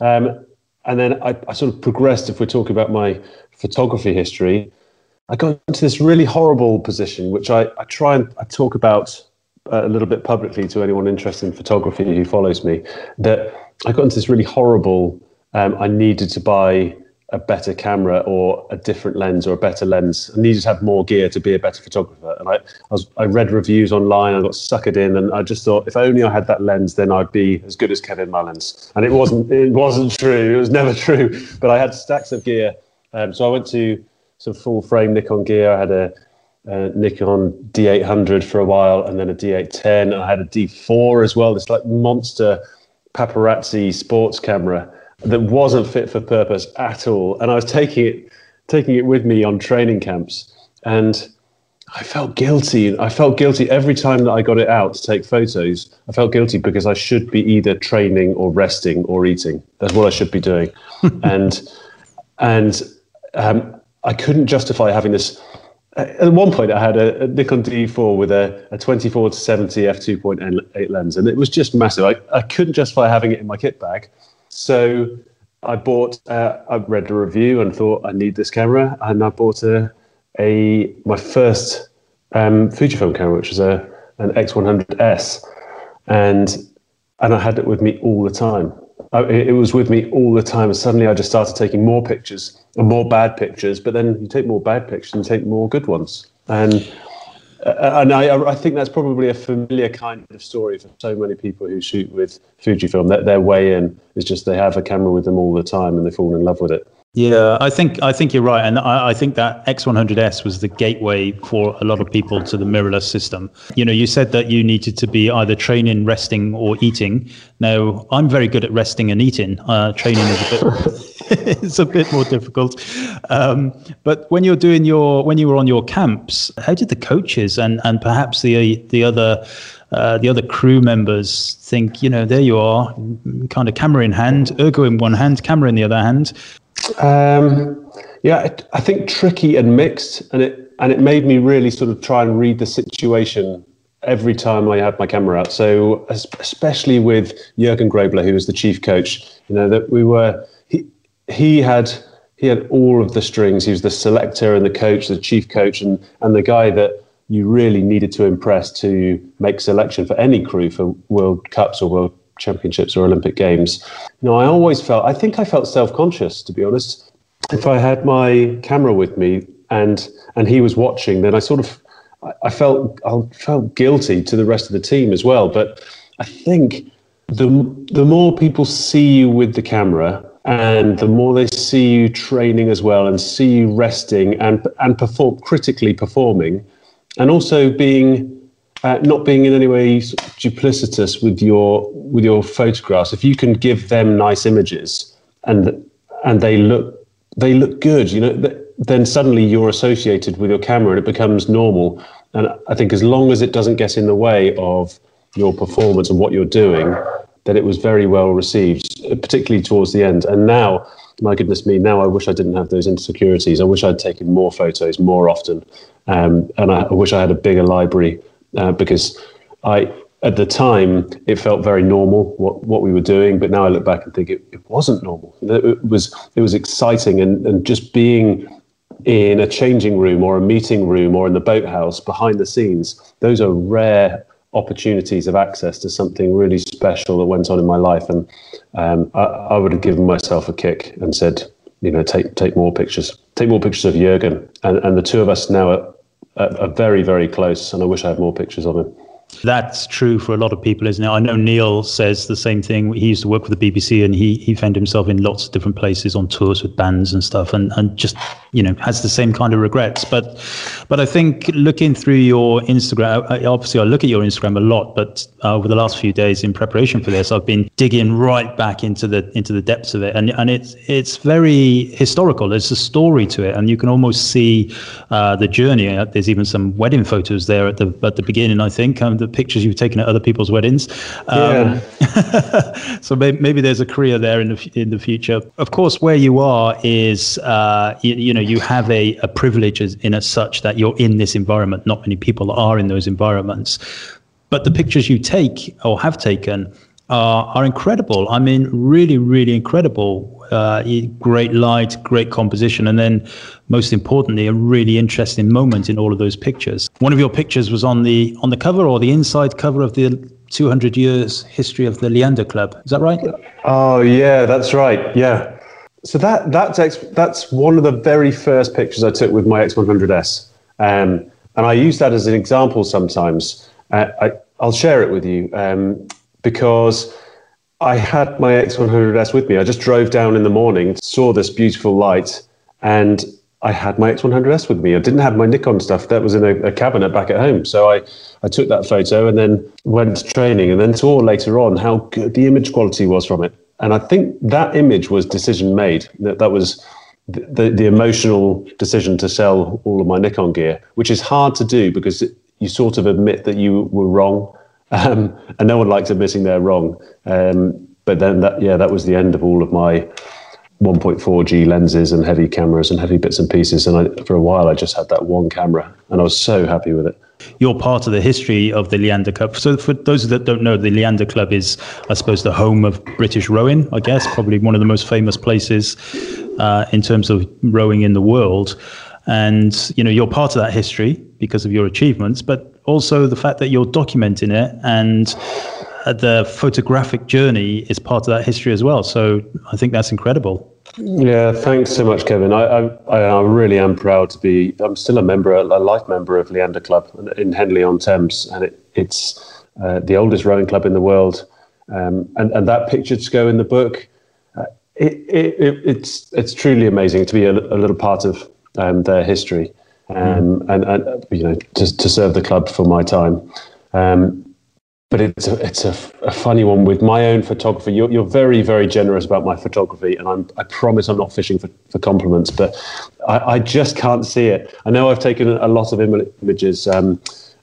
um, and then I, I sort of progressed. If we're talking about my photography history, I got into this really horrible position, which I, I try and I talk about uh, a little bit publicly to anyone interested in photography who follows me. That I got into this really horrible. Um, I needed to buy a better camera or a different lens or a better lens. I needed to have more gear to be a better photographer. And I, I, was, I read reviews online. I got suckered in, and I just thought if only I had that lens, then I'd be as good as Kevin Mullins. And it wasn't. it wasn't true. It was never true. But I had stacks of gear. Um, so I went to some full frame Nikon gear. I had a uh, Nikon D800 for a while, and then a D810. I had a D4 as well. This like monster paparazzi sports camera that wasn't fit for purpose at all. And I was taking it, taking it with me on training camps, and I felt guilty. I felt guilty every time that I got it out to take photos. I felt guilty because I should be either training or resting or eating. That's what I should be doing, and and um, I couldn't justify having this. At one point, I had a, a Nikon D4 with a, a 24 to 70 f2.8 lens, and it was just massive. I, I couldn't justify having it in my kit bag. So I bought, uh, I read a review and thought, I need this camera. And I bought a, a my first um, Fujifilm camera, which was a, an X100S. And, and I had it with me all the time. I, it was with me all the time. And suddenly I just started taking more pictures and more bad pictures. But then you take more bad pictures and take more good ones. And uh, and I, I think that's probably a familiar kind of story for so many people who shoot with Fujifilm. That their way in is just they have a camera with them all the time and they fall in love with it. Yeah, I think I think you're right, and I, I, think that X100S was the gateway for a lot of people to the mirrorless system. You know, you said that you needed to be either training, resting, or eating. Now, I'm very good at resting and eating. Uh, training is a bit it's a bit more difficult. Um, but when you're doing your when you were on your camps, how did the coaches and and perhaps the the other uh, the other crew members think, you know, there you are, kind of camera in hand, ergo in one hand, camera in the other hand. Um, yeah, I think tricky and mixed, and it and it made me really sort of try and read the situation every time I had my camera out. So especially with Jürgen Grobler, who was the chief coach, you know that we were he he had he had all of the strings. He was the selector and the coach, the chief coach, and and the guy that you really needed to impress to make selection for any crew for World Cups or World championships or Olympic Games. You know, I always felt, I think I felt self conscious, to be honest. If I had my camera with me and and he was watching, then I sort of, I felt, I felt guilty to the rest of the team as well. But I think the the more people see you with the camera and the more they see you training as well and see you resting and and perform critically performing and also being uh, not being in any way duplicitous with your with your photographs. If you can give them nice images and and they look they look good, you know, then suddenly you're associated with your camera and it becomes normal. And I think as long as it doesn't get in the way of your performance and what you're doing, then it was very well received, particularly towards the end. And now, my goodness me, now I wish I didn't have those insecurities. I wish I'd taken more photos more often, um, and I, I wish I had a bigger library uh, because I at the time it felt very normal what, what we were doing, but now I look back and think it, it wasn't normal. It was it was exciting and, and just being in a changing room or a meeting room or in the boathouse behind the scenes, those are rare opportunities of access to something really special that went on in my life. And um, I, I, would have given myself a kick and said, you know, take take more pictures, take more pictures of Jurgen. And, and the two of us now are are, very, very close. And I wish I had more pictures of him. That's true for a lot of people, isn't it? I know Neil says the same thing. He used to work with the BBC and he, he found himself in lots of different places on tours with bands and stuff and, and just, you know, has the same kind of regrets. But but I think looking through your Instagram, obviously I look at your Instagram a lot, but uh, over the last few days in preparation for this, I've been digging right back into the into the depths of it. And and it's it's very historical. There's a story to it and you can almost see uh, the journey. There's even some wedding photos there at the at the beginning, I think. Um, the pictures you've taken at other people's weddings. Um, yeah. so maybe, maybe, there's a career there in the in the future. Of course, where you are is uh, you, you, know you have a, a privilege in as such that you're in this environment. Not many people are in those environments, but the pictures you take or have taken are, are incredible. I mean, really, really incredible. Uh, great light, great composition, and then most importantly, a really interesting moment in all of those pictures. One of your pictures was on the on the cover or the inside cover of the 200 years history of the Leander Club. Is that right? Oh yeah, that's right. Yeah. So that that's that's one of the very first pictures I took with my X100S, um, and I use that as an example sometimes. Uh, I, I'll share it with you um, because I had my X100S with me. I just drove down in the morning, saw this beautiful light, and I had my X100S with me. I didn't have my Nikon stuff. That was in a, a, cabinet back at home. So I, I took that photo and then went to training and then saw later on how good the image quality was from it. And I think that image was decision made. That, that was the, the emotional decision to sell all of my Nikon gear, which is hard to do because you sort of admit that you were wrong. Um, and no one likes admitting they're wrong. Um, but then that, yeah, that was the end of all of my 1.4G lenses and heavy cameras and heavy bits and pieces. And I, for a while, I just had that one camera, and I was so happy with it. You're part of the history of the Leander Club. So, for those that don't know, the Leander Club is, I suppose, the home of British rowing. I guess probably one of the most famous places uh, in terms of rowing in the world. And you know, you're part of that history because of your achievements, but also the fact that you're documenting it and uh, the photographic journey is part of that history as well. So I think that's incredible. Yeah, thanks so much, Kevin. I, I, I really am proud to be. I'm still a member, a life member of Leander Club in Henley on Thames, and it, it's uh, the oldest rowing club in the world. Um, and and that picture to go in the book, uh, it, it, it's it's truly amazing to be a, a little part of um, their history, um, and, and you know to, to serve the club for my time. Um, but it's a, it's a, a, funny one with my own photography. You're, you're very, very generous about my photography, and I'm, I promise I'm not fishing for, for compliments, but I, I just can't see it. I know I've taken a lot of Im- images um,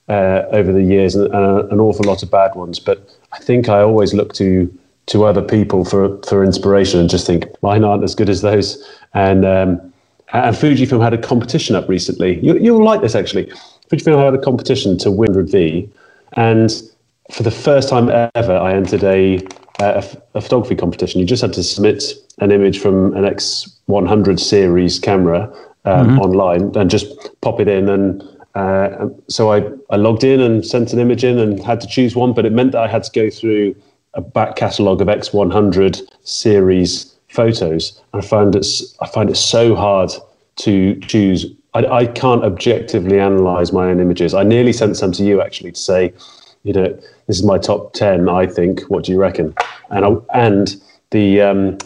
uh, over the years and an awful lot of bad ones, but I think I always look to to other people for, for inspiration and just think mine aren't as good as those. And um, and Fujifilm had a competition up recently. You, you'll like this actually. Fujifilm had a competition to win V, and for the first time ever, I entered a, a, a, photography competition. You just had to submit an image from an X100 series camera um, mm-hmm. online and just pop it in. And uh, so I, I logged in and sent an image in and had to choose one, but it meant that I had to go through a back catalogue of X100 series photos. I find it, I find it so hard to choose. I, I can't objectively analyze my own images. I nearly sent some to you actually to say, you know, this is my top ten. I think. What do you reckon? And I, and the um,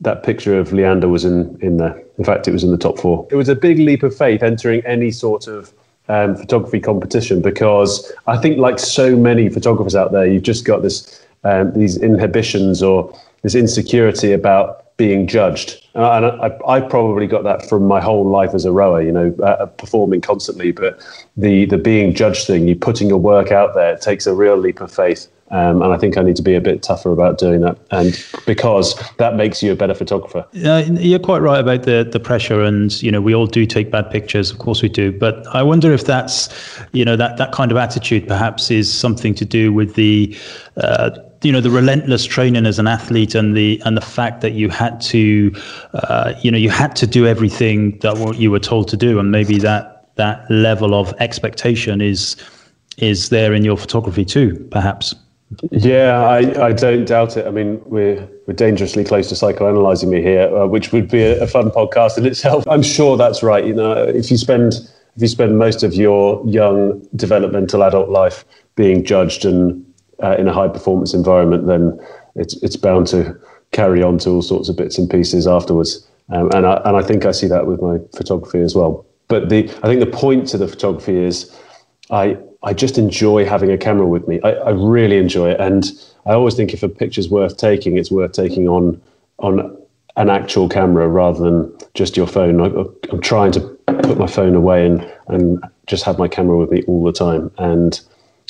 that picture of Leander was in in there. In fact, it was in the top four. It was a big leap of faith entering any sort of um, photography competition because I think, like so many photographers out there, you've just got this um, these inhibitions or this insecurity about being judged. And I, I, probably got that from my whole life as a rower, you know, uh, performing constantly. But the the being judged thing, you putting your work out there, takes a real leap of faith. Um, and I think I need to be a bit tougher about doing that, and because that makes you a better photographer. Uh, you're quite right about the the pressure, and you know we all do take bad pictures, of course we do. But I wonder if that's, you know, that that kind of attitude perhaps is something to do with the. You know the relentless training as an athlete and the and the fact that you had to uh, you know you had to do everything that what you were told to do and maybe that that level of expectation is is there in your photography too perhaps. Yeah i i don't doubt it. I mean we're we're dangerously close to psychoanalyzing me here uh, which would be a, a fun podcast in itself. I'm sure that's right. You know if you spend if you spend most of your young developmental adult life being judged and uh, in a high performance environment, then it's it's bound to carry on to all sorts of bits and pieces afterwards. Um, and I and I think I see that with my photography as well. But the I think the point to the photography is I I just enjoy having a camera with me. I, I really enjoy it, and I always think if a picture's worth taking, it's worth taking on on an actual camera rather than just your phone. I, I'm trying to put my phone away and and just have my camera with me all the time and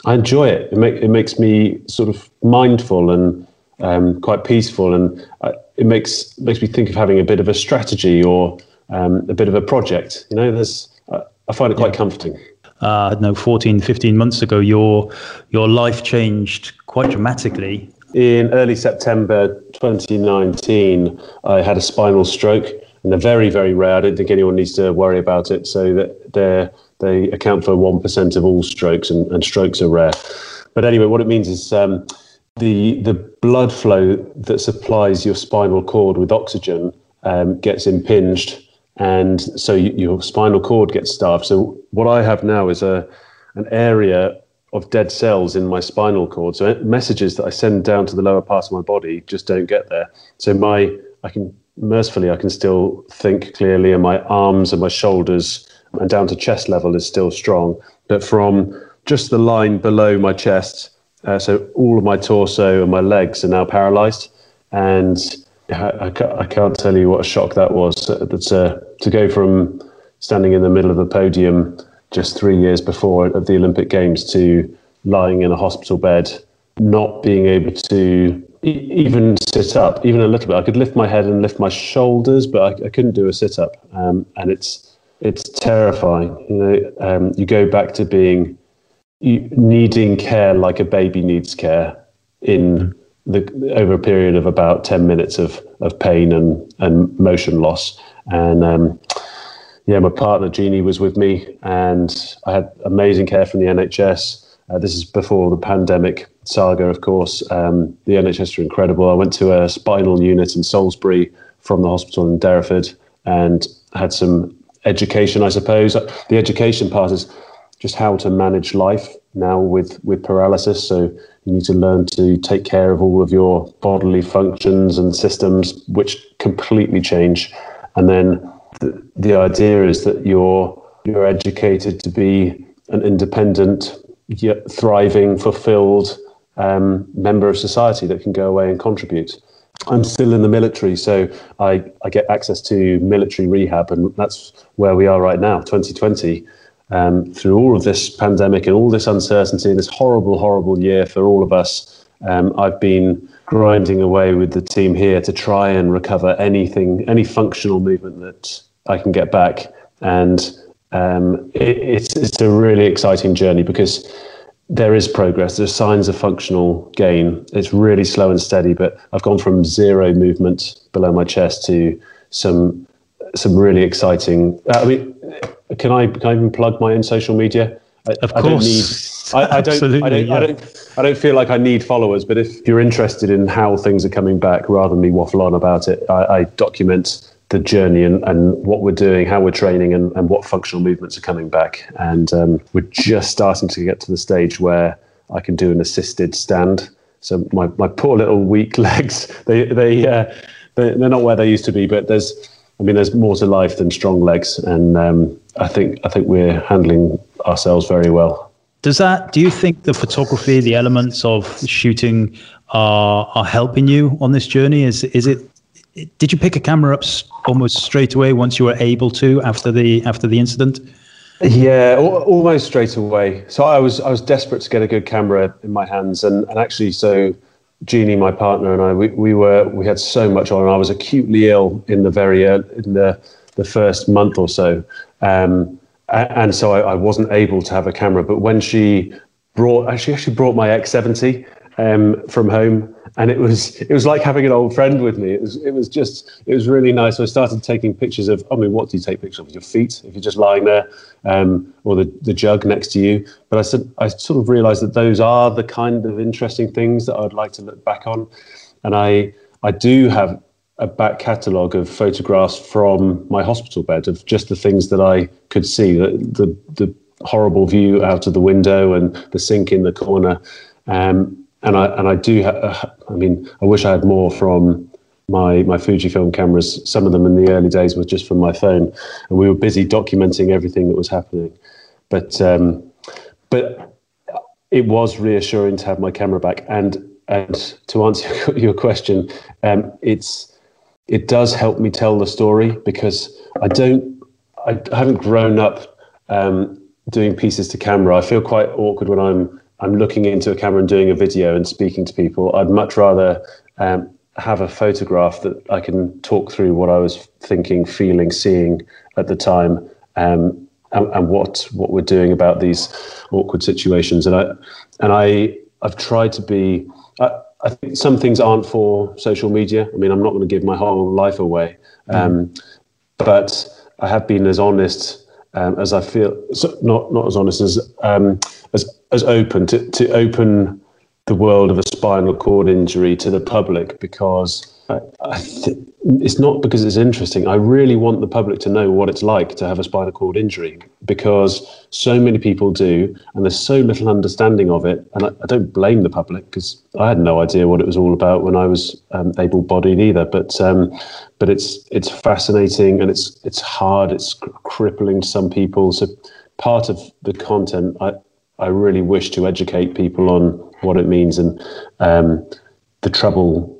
I enjoy it. It, make, it makes me sort of mindful and um, quite peaceful, and uh, it makes makes me think of having a bit of a strategy or um, a bit of a project. You know, there's uh, I find it quite yeah. comforting. Uh, I don't know, 14, 15 months ago, your your life changed quite dramatically. In early September 2019, I had a spinal stroke, and they're very, very rare. I don't think anyone needs to worry about it. So that they're they account for 1% of all strokes, and, and strokes are rare. But anyway, what it means is um, the, the blood flow that supplies your spinal cord with oxygen um, gets impinged, and so you, your spinal cord gets starved. So, what I have now is a, an area of dead cells in my spinal cord. So, messages that I send down to the lower part of my body just don't get there. So, my I can mercifully, I can still think clearly, and my arms and my shoulders and down to chest level is still strong. But from just the line below my chest, uh, so all of my torso and my legs are now paralyzed. And I, I, can't tell you what a shock that was. That's uh, to go from standing in the middle of the podium just three years before at the Olympic Games to lying in a hospital bed, not being able to even sit up, even a little bit. I could lift my head and lift my shoulders, but I, I couldn't do a sit up. Um, and it's it's terrifying. You know, um, you go back to being needing care like a baby needs care in the over a period of about ten minutes of of pain and and motion loss. And um, yeah, my partner Jeannie was with me, and I had amazing care from the NHS. Uh, this is before the pandemic saga, of course. Um, the NHS are incredible. I went to a spinal unit in Salisbury from the hospital in Derriford and had some education, I suppose. The education part is just how to manage life now with, with paralysis. So you need to learn to take care of all of your bodily functions and systems, which completely change. And then the, the idea is that you're you're educated to be an independent, thriving, fulfilled um, member of society that can go away and contribute. I'm still in the military, so I, I get access to military rehab, and that's where we are right now, 2020. Um, through all of this pandemic and all this uncertainty, this horrible, horrible year for all of us, um, I've been grinding away with the team here to try and recover anything, any functional movement that I can get back. And um, it, it's, it's a really exciting journey because there is progress. There's signs of functional gain. It's really slow and steady, but I've gone from zero movement below my chest to some some really exciting. Uh, I mean, can I can I even plug my own social media? I, of course. I don't need. I, I don't. I don't, yeah. I don't. I don't feel like I need followers. But if you're interested in how things are coming back, rather than me waffle on about it, I, I document the journey and, and what we're doing, how we're training, and, and what functional movements are coming back. And um, we're just starting to get to the stage where I can do an assisted stand. So my, my poor little weak legs, they they, uh, they are not where they used to be. But there's, I mean, there's more to life than strong legs, and um, I think I think we're handling ourselves very well. Does that? Do you think the photography, the elements of shooting, are are helping you on this journey? Is is it did you pick a camera up almost straight away once you were able to after the after the incident? Yeah, almost straight away. So I was I was desperate to get a good camera in my hands, and, and actually, so Jeannie, my partner, and I, we, we were we had so much on. I was acutely ill in the very early, in the the first month or so, um, and so I, I, wasn't able to have a camera. But when she brought, she actually brought my X70 um, from home, and it was it was like having an old friend with me. It was it was just it was really nice. So I started taking pictures of. I mean, what do you take pictures of? Your feet, if you're just lying there, um, or the the jug next to you. But I said I sort of realised that those are the kind of interesting things that I'd like to look back on, and I I do have a back catalogue of photographs from my hospital bed of just the things that I could see, the the, the horrible view out of the window and the sink in the corner. Um, and I and I do. Ha- uh, I mean, I wish I had more from my my Fujifilm cameras. Some of them in the early days were just from my phone, and we were busy documenting everything that was happening. But um, but it was reassuring to have my camera back. And and to answer your question, um, it's it does help me tell the story because I don't I haven't grown up um, doing pieces to camera. I feel quite awkward when I'm I'm looking into a camera and doing a video and speaking to people. I'd much rather um, have a photograph that I can talk through what I was thinking, feeling, seeing at the time, um, and, and, what what we're doing about these awkward situations. And I and I I've tried to be. I, I think some things aren't for social media. I mean, I'm not going to give my whole life away, um, mm. but I have been as honest um, as I feel. So not not as honest as um, as as open to, to open the world of a spinal cord injury to the public because I, I th- it's not because it's interesting. I really want the public to know what it's like to have a spinal cord injury because so many people do, and there's so little understanding of it. And I, I don't blame the public because I had no idea what it was all about when I was um, able-bodied either. But um, but it's it's fascinating and it's it's hard. It's cr- crippling to some people. So part of the content, I I really wish to educate people on what it means and um, the trouble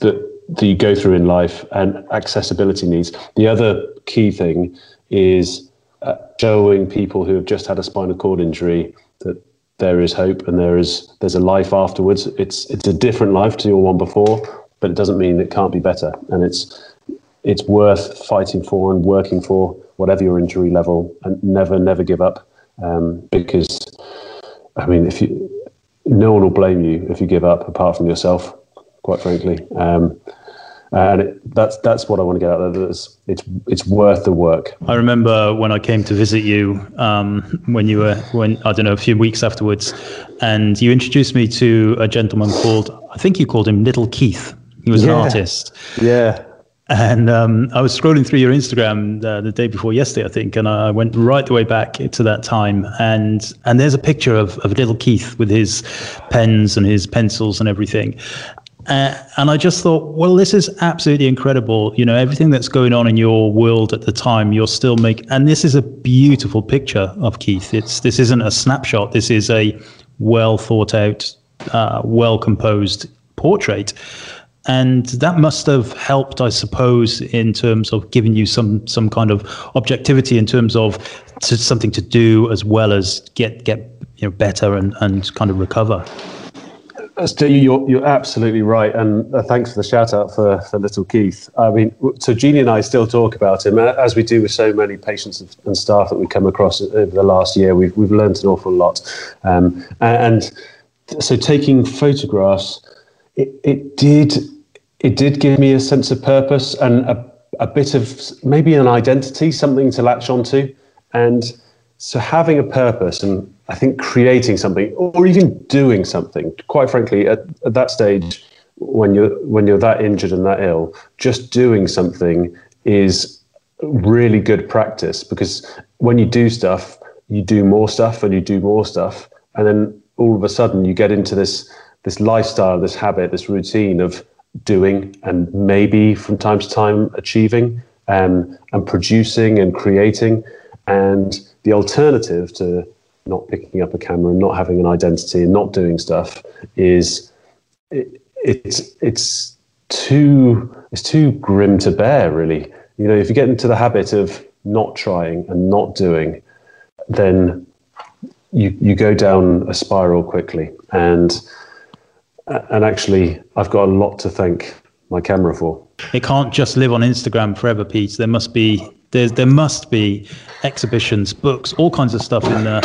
that that you go through in life and accessibility needs. The other key thing is uh, showing people who have just had a spinal cord injury that there is hope and there is there's a life afterwards. It's it's a different life to your one before, but it doesn't mean it can't be better. And it's it's worth fighting for and working for whatever your injury level, and never never give up. Um, because I mean, if you no one will blame you if you give up, apart from yourself quite frankly. Um, and it, that's that's what I want to get out there. It's, it's it's worth the work. I remember when I came to visit you um, when you were when I don't know a few weeks afterwards, and you introduced me to a gentleman called I think you called him Little Keith. He was yeah. an artist. Yeah. And um, I was scrolling through your Instagram uh, the day before yesterday, I think, and I went right the way back to that time. And and there's a picture of, of little Keith with his pens and his pencils and everything. Uh, and I just thought, well, this is absolutely incredible. You know, everything that's going on in your world at the time, you're still making, and this is a beautiful picture of Keith. It's this isn't a snapshot. This is a well thought out, uh, well composed portrait, and that must have helped, I suppose, in terms of giving you some some kind of objectivity in terms of to, something to do as well as get get you know better and and kind of recover. You're, you're absolutely right, and uh, thanks for the shout out for, for little Keith. I mean, so Jeannie and I still talk about him, as we do with so many patients and staff that we come across over the last year. We've we've learned an awful lot, um, and so taking photographs, it, it did it did give me a sense of purpose and a, a bit of maybe an identity, something to latch onto, and so having a purpose and I think creating something or even doing something, quite frankly, at, at that stage, when you're when you're that injured and that ill, just doing something is really good practice because when you do stuff, you do more stuff and you do more stuff, and then all of a sudden you get into this this lifestyle, this habit, this routine of doing and maybe from time to time achieving um, and producing and creating. And the alternative to not picking up a camera and not having an identity and not doing stuff is it, it's it's too it's too grim to bear really you know if you get into the habit of not trying and not doing then you you go down a spiral quickly and and actually I've got a lot to thank my camera for it can't just live on Instagram forever Pete there must be there's there must be exhibitions books all kinds of stuff in there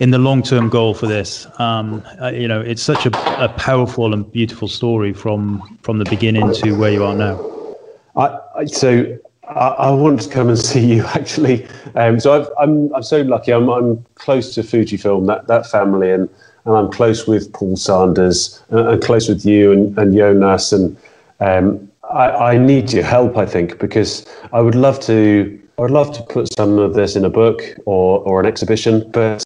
in the long term goal for this. Um, uh, you know, it's such a, a, powerful and beautiful story from from the beginning to where you are now. I, I so I, I, want to come and see you actually. Um, so i am I'm, I'm so lucky. I'm I'm close to Fujifilm that that family and. And I'm close with Paul Sanders and, and close with you and, and Jonas. And um, I, I need your help, I think, because I would love to I would love to put some of this in a book or, or an exhibition, but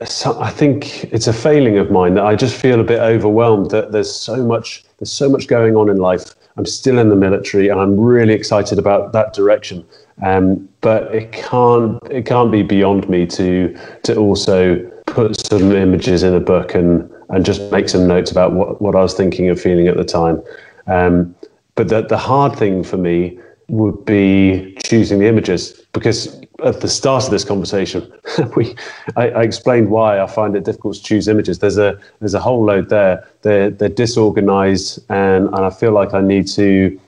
I think it's a failing of mine that I just feel a bit overwhelmed that there's so much there's so much going on in life. I'm still in the military and I'm really excited about that direction. Um, but it can't it can't be beyond me to to also put some images in a book and and just make some notes about what, what I was thinking and feeling at the time. Um, but the, the hard thing for me would be choosing the images because at the start of this conversation, we I, I, explained why I find it difficult to choose images. There's a there's a whole load there. They're they're disorganized, and and I feel like I need to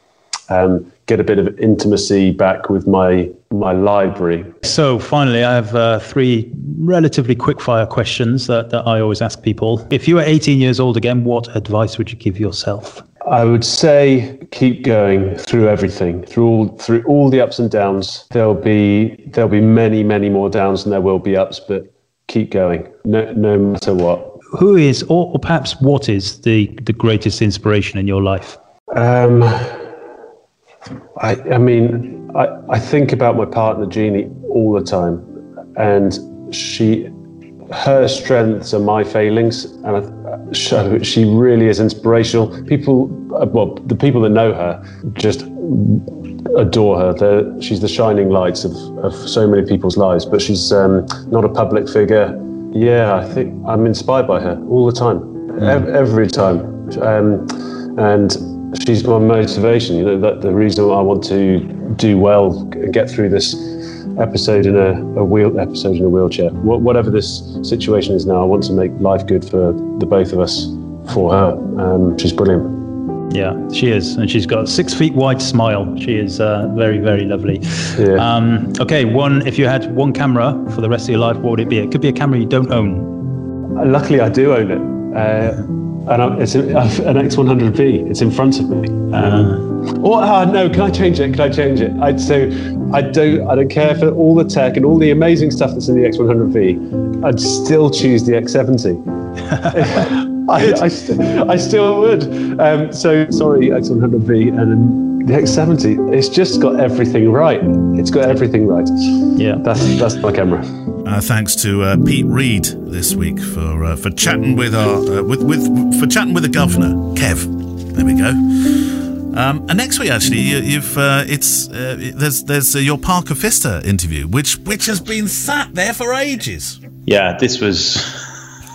um, get a bit of intimacy back with my my library. So finally, I have uh, three relatively quick fire questions that, that I always ask people. If you were 18 years old again, what advice would you give yourself? I would say keep going through everything, through all through all the ups and downs. There'll be there'll be many many more downs than there will be ups, but keep going, no no matter what. Who is, or, or perhaps what is the the greatest inspiration in your life? Um, I, I mean, I, I think about my partner Jeannie all the time, and she, her strengths are my failings, and I, she really is inspirational. People, well, the people that know her just adore her. They're, she's the shining lights of, of so many people's lives, but she's um, not a public figure. Yeah, I think I'm inspired by her all the time, mm. every time. Um, and she's my motivation. You know, that the reason I want to do well and get through this episode in a, a wheel episode in a wheelchair. whatever this situation is now, I want to make life good for the both of us for her. Um, she's brilliant. Yeah, she is, and she's got a six feet wide smile. She is uh, very, very lovely. Yeah. Um, okay, one. If you had one camera for the rest of your life, what would it be? It could be a camera you don't own. Luckily, I do own it. Uh, and it's an X100V. It's in front of me. Um, or uh, no, can I change it? Can I change it? I'd so I don't I don't care for all the tech and all the amazing stuff that's in the X100V. I'd still choose the X70. I, I, st- I, still would. Um, so sorry, X100V and the X70. It's just got everything right. It's got everything right. Yeah, that's that's my camera. Uh, thanks to uh, Pete Reed this week for uh, for chatting with our uh, with with for chatting with the governor, Kev. There we go. Um, and next week, actually, you, have uh, it's uh, there's there's your Parker Pfister interview, which which has been sat there for ages. Yeah, this was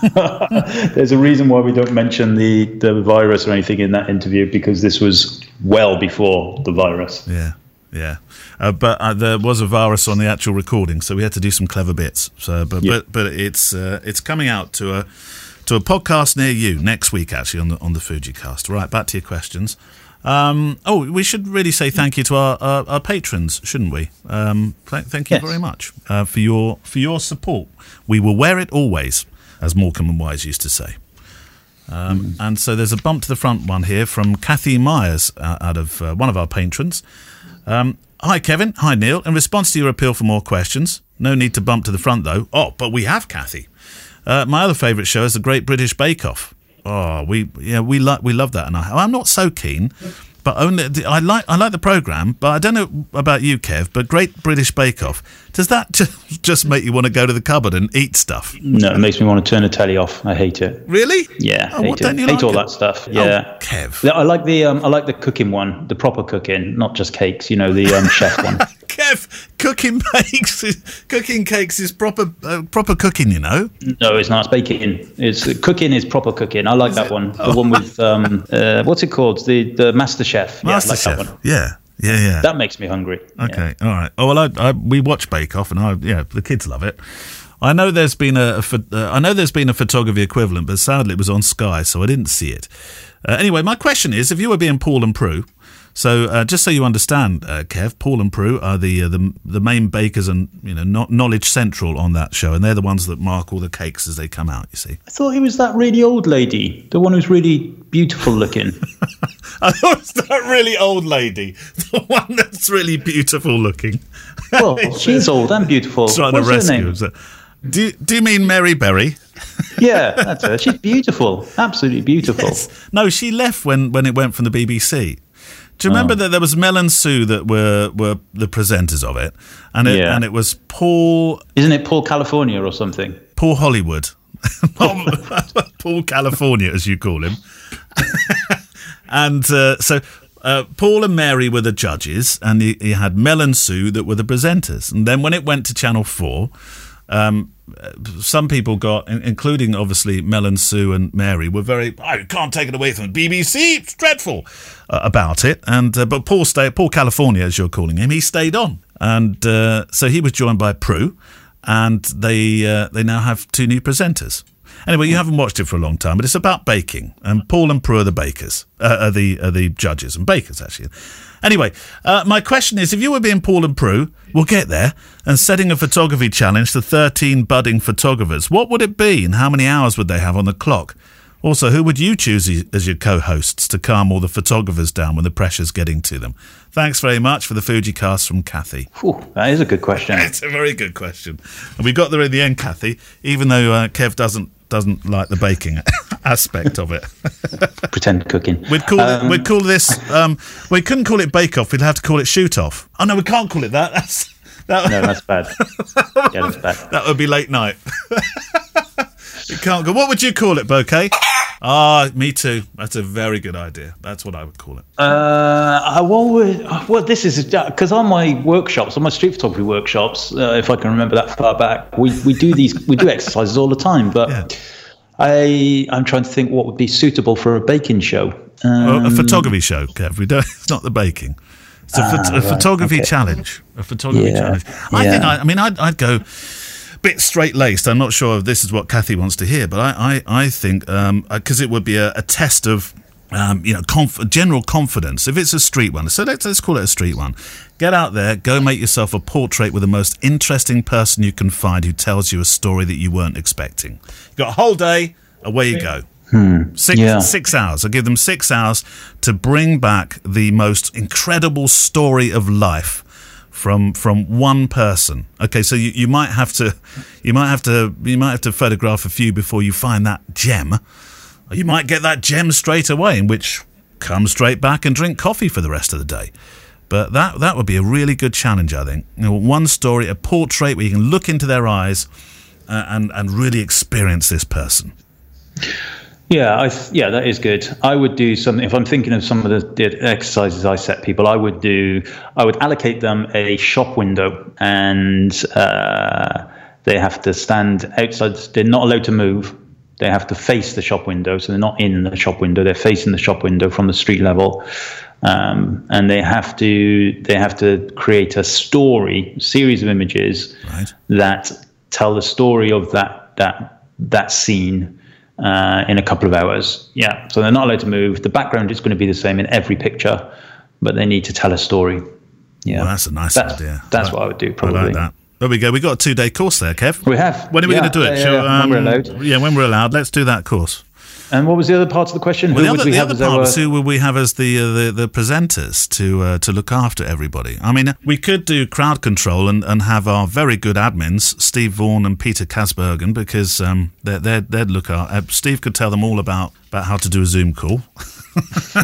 There's a reason why we don't mention the, the virus or anything in that interview because this was well before the virus. Yeah, yeah. Uh, but uh, there was a virus on the actual recording, so we had to do some clever bits. So, but but but it's uh, it's coming out to a to a podcast near you next week, actually on the on the Fujicast. Right, back to your questions. Um, oh, we should really say thank you to our, our, our patrons, shouldn't we? Um, th- thank you yes. very much uh, for your for your support. We will wear it always as Morecambe and Wise used to say. Um, mm. And so there's a bump to the front one here from Kathy Myers uh, out of uh, one of our patrons. Um, Hi, Kevin. Hi, Neil. In response to your appeal for more questions, no need to bump to the front, though. Oh, but we have Kathy. Uh, my other favourite show is the Great British Bake Off. Oh, we yeah we like we love that, and I, I'm not so keen but only I like I like the program, but I don't know about you, Kev. But Great British Bake Off does that just, just make you want to go to the cupboard and eat stuff? No, it makes me want to turn the telly off. I hate it. Really? Yeah, oh, hate, it. hate like all it? that stuff. Yeah, oh, Kev. I like the um, I like the cooking one, the proper cooking, not just cakes. You know, the um, chef one. Kev, cooking bakes, cooking cakes is proper uh, proper cooking. You know. No, it's not. It's baking. It's cooking is proper cooking. I like is that it? one. The oh. one with um, uh, what's it called? The the Master Chef. Master yeah, like Chef. Yeah. Yeah, yeah. That makes me hungry. Okay, yeah. all right. Oh well, I, I, we watch Bake Off, and I yeah, the kids love it. I know there's been a, a uh, I know there's been a photography equivalent, but sadly it was on Sky, so I didn't see it. Uh, anyway, my question is: if you were being Paul and Prue, so uh, just so you understand, uh, Kev, Paul and Prue are the, uh, the the main bakers and you know knowledge central on that show, and they're the ones that mark all the cakes as they come out. You see, I thought he was that really old lady, the one who's really beautiful looking. I thought it was that really old lady, the one that's really beautiful looking. Well, she's old and beautiful. Trying What's to rescue. Her name? Do Do you mean Mary Berry? yeah, that's her. She's beautiful, absolutely beautiful. Yes. No, she left when when it went from the BBC. Do you remember oh. that there was Mel and Sue that were, were the presenters of it, and it yeah. and it was Paul. Isn't it Paul California or something? Paul Hollywood, Paul California, as you call him. and uh, so uh, Paul and Mary were the judges, and he, he, had Mel and Sue that were the presenters. And then when it went to Channel Four, um, some people got, including obviously Mel and Sue and Mary, were very, oh, can't take it away from the BBC. It's dreadful uh, about it. And uh, but Paul stayed, Paul California, as you're calling him, he stayed on, and uh, so he was joined by Prue, and they uh, they now have two new presenters. Anyway, you haven't watched it for a long time, but it's about baking, and Paul and Prue are the bakers, uh, are the are the judges and bakers actually. Anyway, uh, my question is if you were being Paul and Prue, we'll get there, and setting a photography challenge to 13 budding photographers, what would it be and how many hours would they have on the clock? Also, who would you choose as your co hosts to calm all the photographers down when the pressure's getting to them? Thanks very much for the Fujicast from Kathy. That is a good question. it's a very good question. And we got there in the end, Kathy, even though uh, Kev doesn't doesn't like the baking. aspect of it. Pretend cooking. We'd call Um, it. We'd call this. Um, we couldn't call it Bake Off. We'd have to call it Shoot Off. Oh no, we can't call it that. That's that. No, that's bad. Yeah, that's bad. That would be late night. You can't go. What would you call it, Bouquet? Ah, me too. That's a very good idea. That's what I would call it. Uh, I- what would, well, this is because on my workshops, on my street photography workshops, uh, if I can remember that far back, we, we do these, we do exercises all the time. But Yeah. I, I'm trying to think what would be suitable for a baking show. Um, Well, a photography show, Kev. We don't. It's not the baking. It's a, phot- a photography challenge. A photography Yeah, challenge. I yeah. think. I, I mean, I'd, I'd go bit straight laced. I'm not sure if this is what Kathy wants to hear, but I, I, I think um, uh, because it would be a, a test of. Um, you know, conf- general confidence. If it's a street one, so let's let's call it a street one. Get out there, go make yourself a portrait with the most interesting person you can find who tells you a story that you weren't expecting. You've got a whole day, away you go. Hmm. Six, Yeah. six hours. I give them six hours to bring back the most incredible story of life from from one person. Okay, so you, you might have to you might have to you might have to photograph a few before you find that gem. You might get that gem straight away, in which come straight back and drink coffee for the rest of the day. But that that would be a really good challenge, I think. You know, one story, a portrait where you can look into their eyes uh, and and really experience this person. Yeah, I th- yeah, that is good. I would do something if I'm thinking of some of the, the exercises I set people. I would do. I would allocate them a shop window, and uh, they have to stand outside. They're not allowed to move. They have to face the shop window, so they're not in the shop window. They're facing the shop window from the street level, um, and they have to they have to create a story, series of images Right. that tell the story of that that that scene uh, in a couple of hours. Yeah, so they're not allowed to move. The background is going to be the same in every picture, but they need to tell a story. Yeah, Well, that's a nice That's- idea. That's I- what I would do. Probably. I Probably. like that. There we go. We got a two day course there, Kev. We have. When are we Yeah, going to do it? yeah, Shall- yeah, when we're um, allowed. Yeah, when we're allowed. Let's do that course. And what was the other part of the question? Well, Who the would we the have other as part our? was who will we have as the, uh, the the presenters to uh, to look after everybody? I mean, we could do crowd control and, and have our very good admins, Steve Vaughan and Peter Kasbergen, because um, they're, they're, they'd look out. Uh, Steve could tell them all about, about how to do a Zoom call.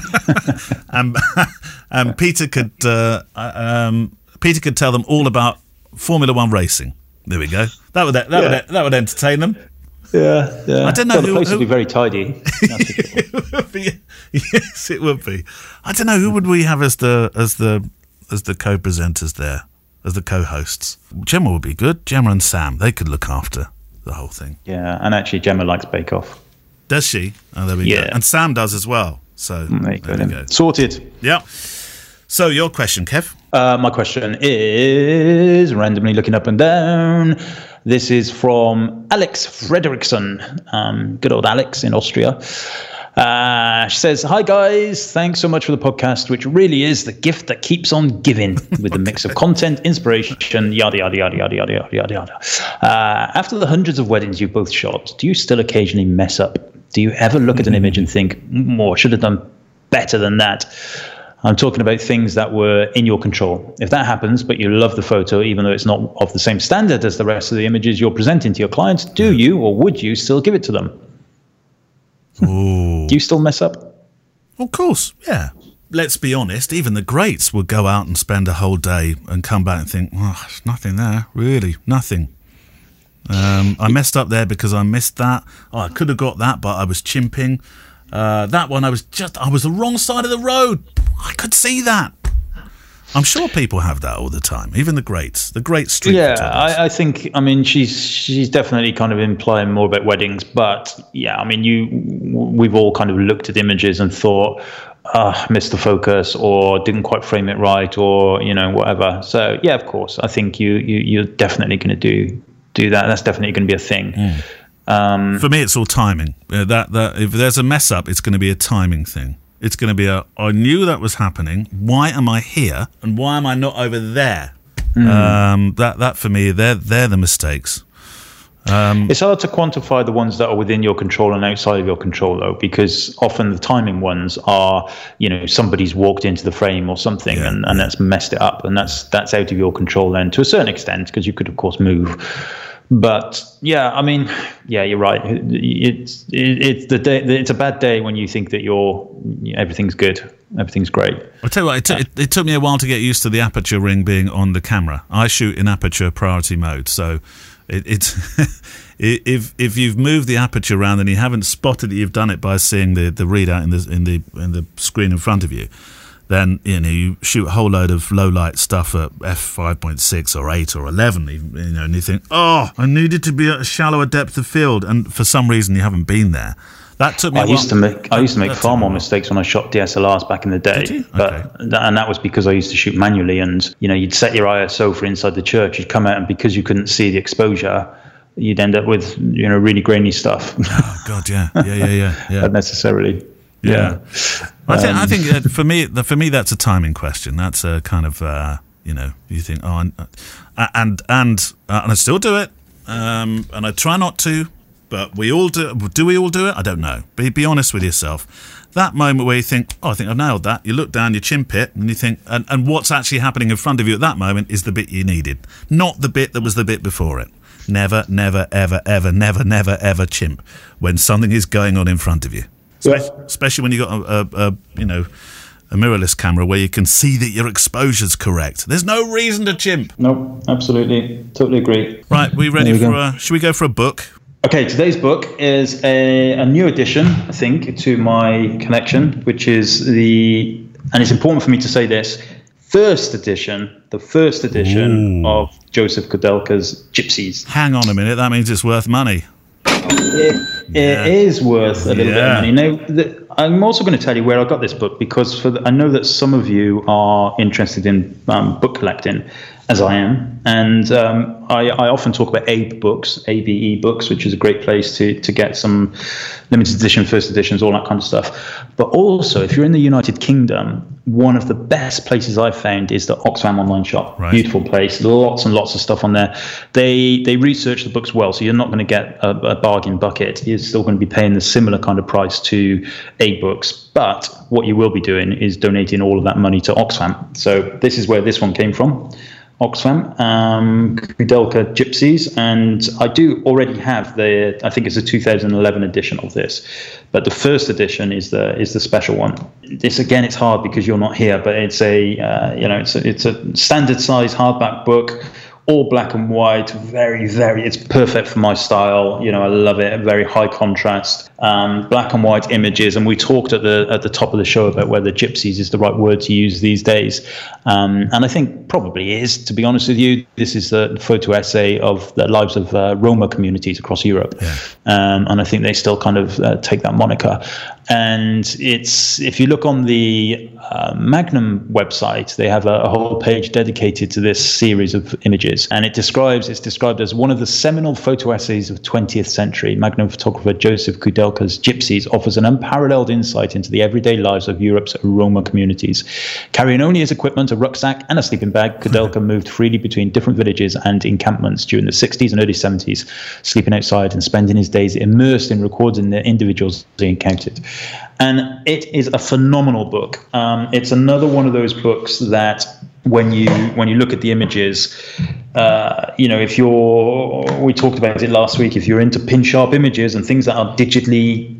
and, and Peter could uh, um, Peter could tell them all about Formula One racing. There we go. That would that Yeah. would that would entertain them. Yeah, yeah. I don't know Well, the who- place who- would be very tidy. That's for sure. It would be- yes, it would be. I don't know who would we have as the as the as the co-presenters there, as the co-hosts. Gemma would be good. Gemma and Sam, they could look after the whole thing. yeah, and actually, Gemma likes Bake Off. Does she? Oh, there we go. Yeah. And Sam does as well. So There you there we go. Sorted. Yeah. So your question, Kev. Uh, my question is randomly looking up and down. This is from Alex Frederickson, um, good old Alex in Austria. Uh, she says, Hi guys, thanks so much for the podcast, which really is the gift that keeps on giving with the mix of content, inspiration, yada, yada, yada, yada, yada, yada, yada. Uh, after the hundreds of weddings you've both shot, do you still occasionally mess up? Do you ever look at an image and think, more, should have done better than that? I'm talking about things that were in your control. If that happens, but you love the photo, even though it's not of the same standard as the rest of the images you're presenting to your clients, do you or would you still give it to them? Ooh. Do you still mess up? Of course, yeah. Let's be honest, even the greats would go out and spend a whole day and come back and think, oh, there's nothing there, really, nothing. Um, I messed up there because I missed that. Oh, I could have got that, but I was chimping. Uh, that one, I was just, I was the wrong side of the road. I could see that. I'm sure people have that all the time, even the greats, the great street Yeah. I, I think. I mean, she's she's definitely kind of implying more about weddings, but yeah, I mean, you we've all kind of looked at images and thought, uh, missed the focus or didn't quite frame it right, or you know whatever. So yeah, of course, I think you you you're definitely going to do do that. That's definitely going to be a thing. Um, For me, it's all timing. Uh, that that if there's a mess up, it's going to be a timing thing. It's going to be a. I knew that was happening. Why am I here? And why am I not over there? Um, that that for me, they're they're the mistakes. It's hard to quantify the ones that are within your control and outside of your control, though, because often the timing ones are, you know, somebody's walked into the frame or something, Yeah, and, and that's messed it up, and that's that's out of your control then to a certain extent, because you could of course move. But yeah, I mean, yeah, you're right. It's it, it's the day. It's a bad day when you think that you're everything's good, everything's great. I'll tell you what. It, t- it, it took me a while to get used to the aperture ring being on the camera. I shoot in aperture priority mode, so it, it's if if you've moved the aperture around and you haven't spotted that you've done it by seeing the, the readout in the in the in the screen in front of you, then you know you shoot a whole load of low light stuff at f five point six or eight or eleven, even, you know, and you think, oh, I needed to be at a shallower depth of field, and for some reason you haven't been there. That took me. I used to make I used to make far more mistakes when I shot DSLRs back in the day. Did you? But Okay. that, and that was because I used to shoot manually, and you know you'd set your ISO for inside the church, you'd come out, and because you couldn't see the exposure, you'd end up with you know really grainy stuff. Oh God, yeah, yeah, yeah, yeah, yeah. Not necessarily. Yeah. I think, I Um, think that for me, for me, that's a timing question. That's a kind of, uh, you know, you think, oh, and and and, uh, and I still do it, um, and I try not to, but we all do. Do we all do it? I don't know. Be be honest with yourself. That moment where you think, oh, I think I've nailed that. You look down your chin pit and you think, and, and what's actually happening in front of you at that moment is the bit you needed, not the bit that was the bit before it. Never, never, ever, ever, never, never, ever chimp when something is going on in front of you Yeah. especially when you've got a, a, a you know a mirrorless camera where you can see that your exposure's correct. There's no reason to chimp. No, absolutely, totally agree. Right, we ready we for a? Should we go for a book? Okay, today's book is a, a new addition, I think, to my collection, which is the, and it's important for me to say this, first edition, the first edition of Josef Koudelka's Gypsies. Hang on a minute. That means it's worth money. Oh, It, it is worth a little Yeah. bit of money. Now, the, I'm also going to tell you where I got this book because for the, I know that some of you are interested in um, book collecting, as I am, and um, I, I often talk about Abe books, ABE books, which is a great place to to get some limited edition, first editions, all that kind of stuff. But also, if you're in the United Kingdom, one of the best places I've found is the Oxfam online shop. Right. Beautiful place, lots and lots of stuff on there. They they research the books well, so you're not going to get a, a bargain bucket. You're still going to be paying the similar kind of price to A books, but what you will be doing is donating all of that money to Oxfam. So this is where this one came from. Oxfam, um, Koudelka Gypsies, and I do already have the. I think it's a 2011 edition of this, but the first edition is the is the special one. This again, it's hard because you're not here, but it's a uh, you know it's a, it's a standard size hardback book, all black and white, very very. It's perfect for my style. You know, I love it. Very high contrast, um, black and white images, and we talked at the at the top of the show about whether gypsies is the right word to use these days, um, and I think probably is. To be honest with you, this is a photo essay of the lives of uh, Roma communities across Europe, um, and I think they still kind of uh, take that moniker. And it's if you look on the uh, Magnum website, they have a, a whole page dedicated to this series of images, and it describes it's described as one of the seminal photo essays of 20th century. Magnum photographer Josef Koudelka's Gypsies offers an unparalleled insight into the everyday lives of Europe's Roma communities. Carrying only his equipment, a rucksack, and a sleeping bag, Koudelka moved freely between different villages and encampments during the 60s and early 70s, sleeping outside and spending his days immersed in recording the individuals he encountered. And it is a phenomenal book. Um, it's another one of those books that when you when you look at the images, uh, you know, if you're we talked about it last week. If you're into pin sharp images and things that are digitally,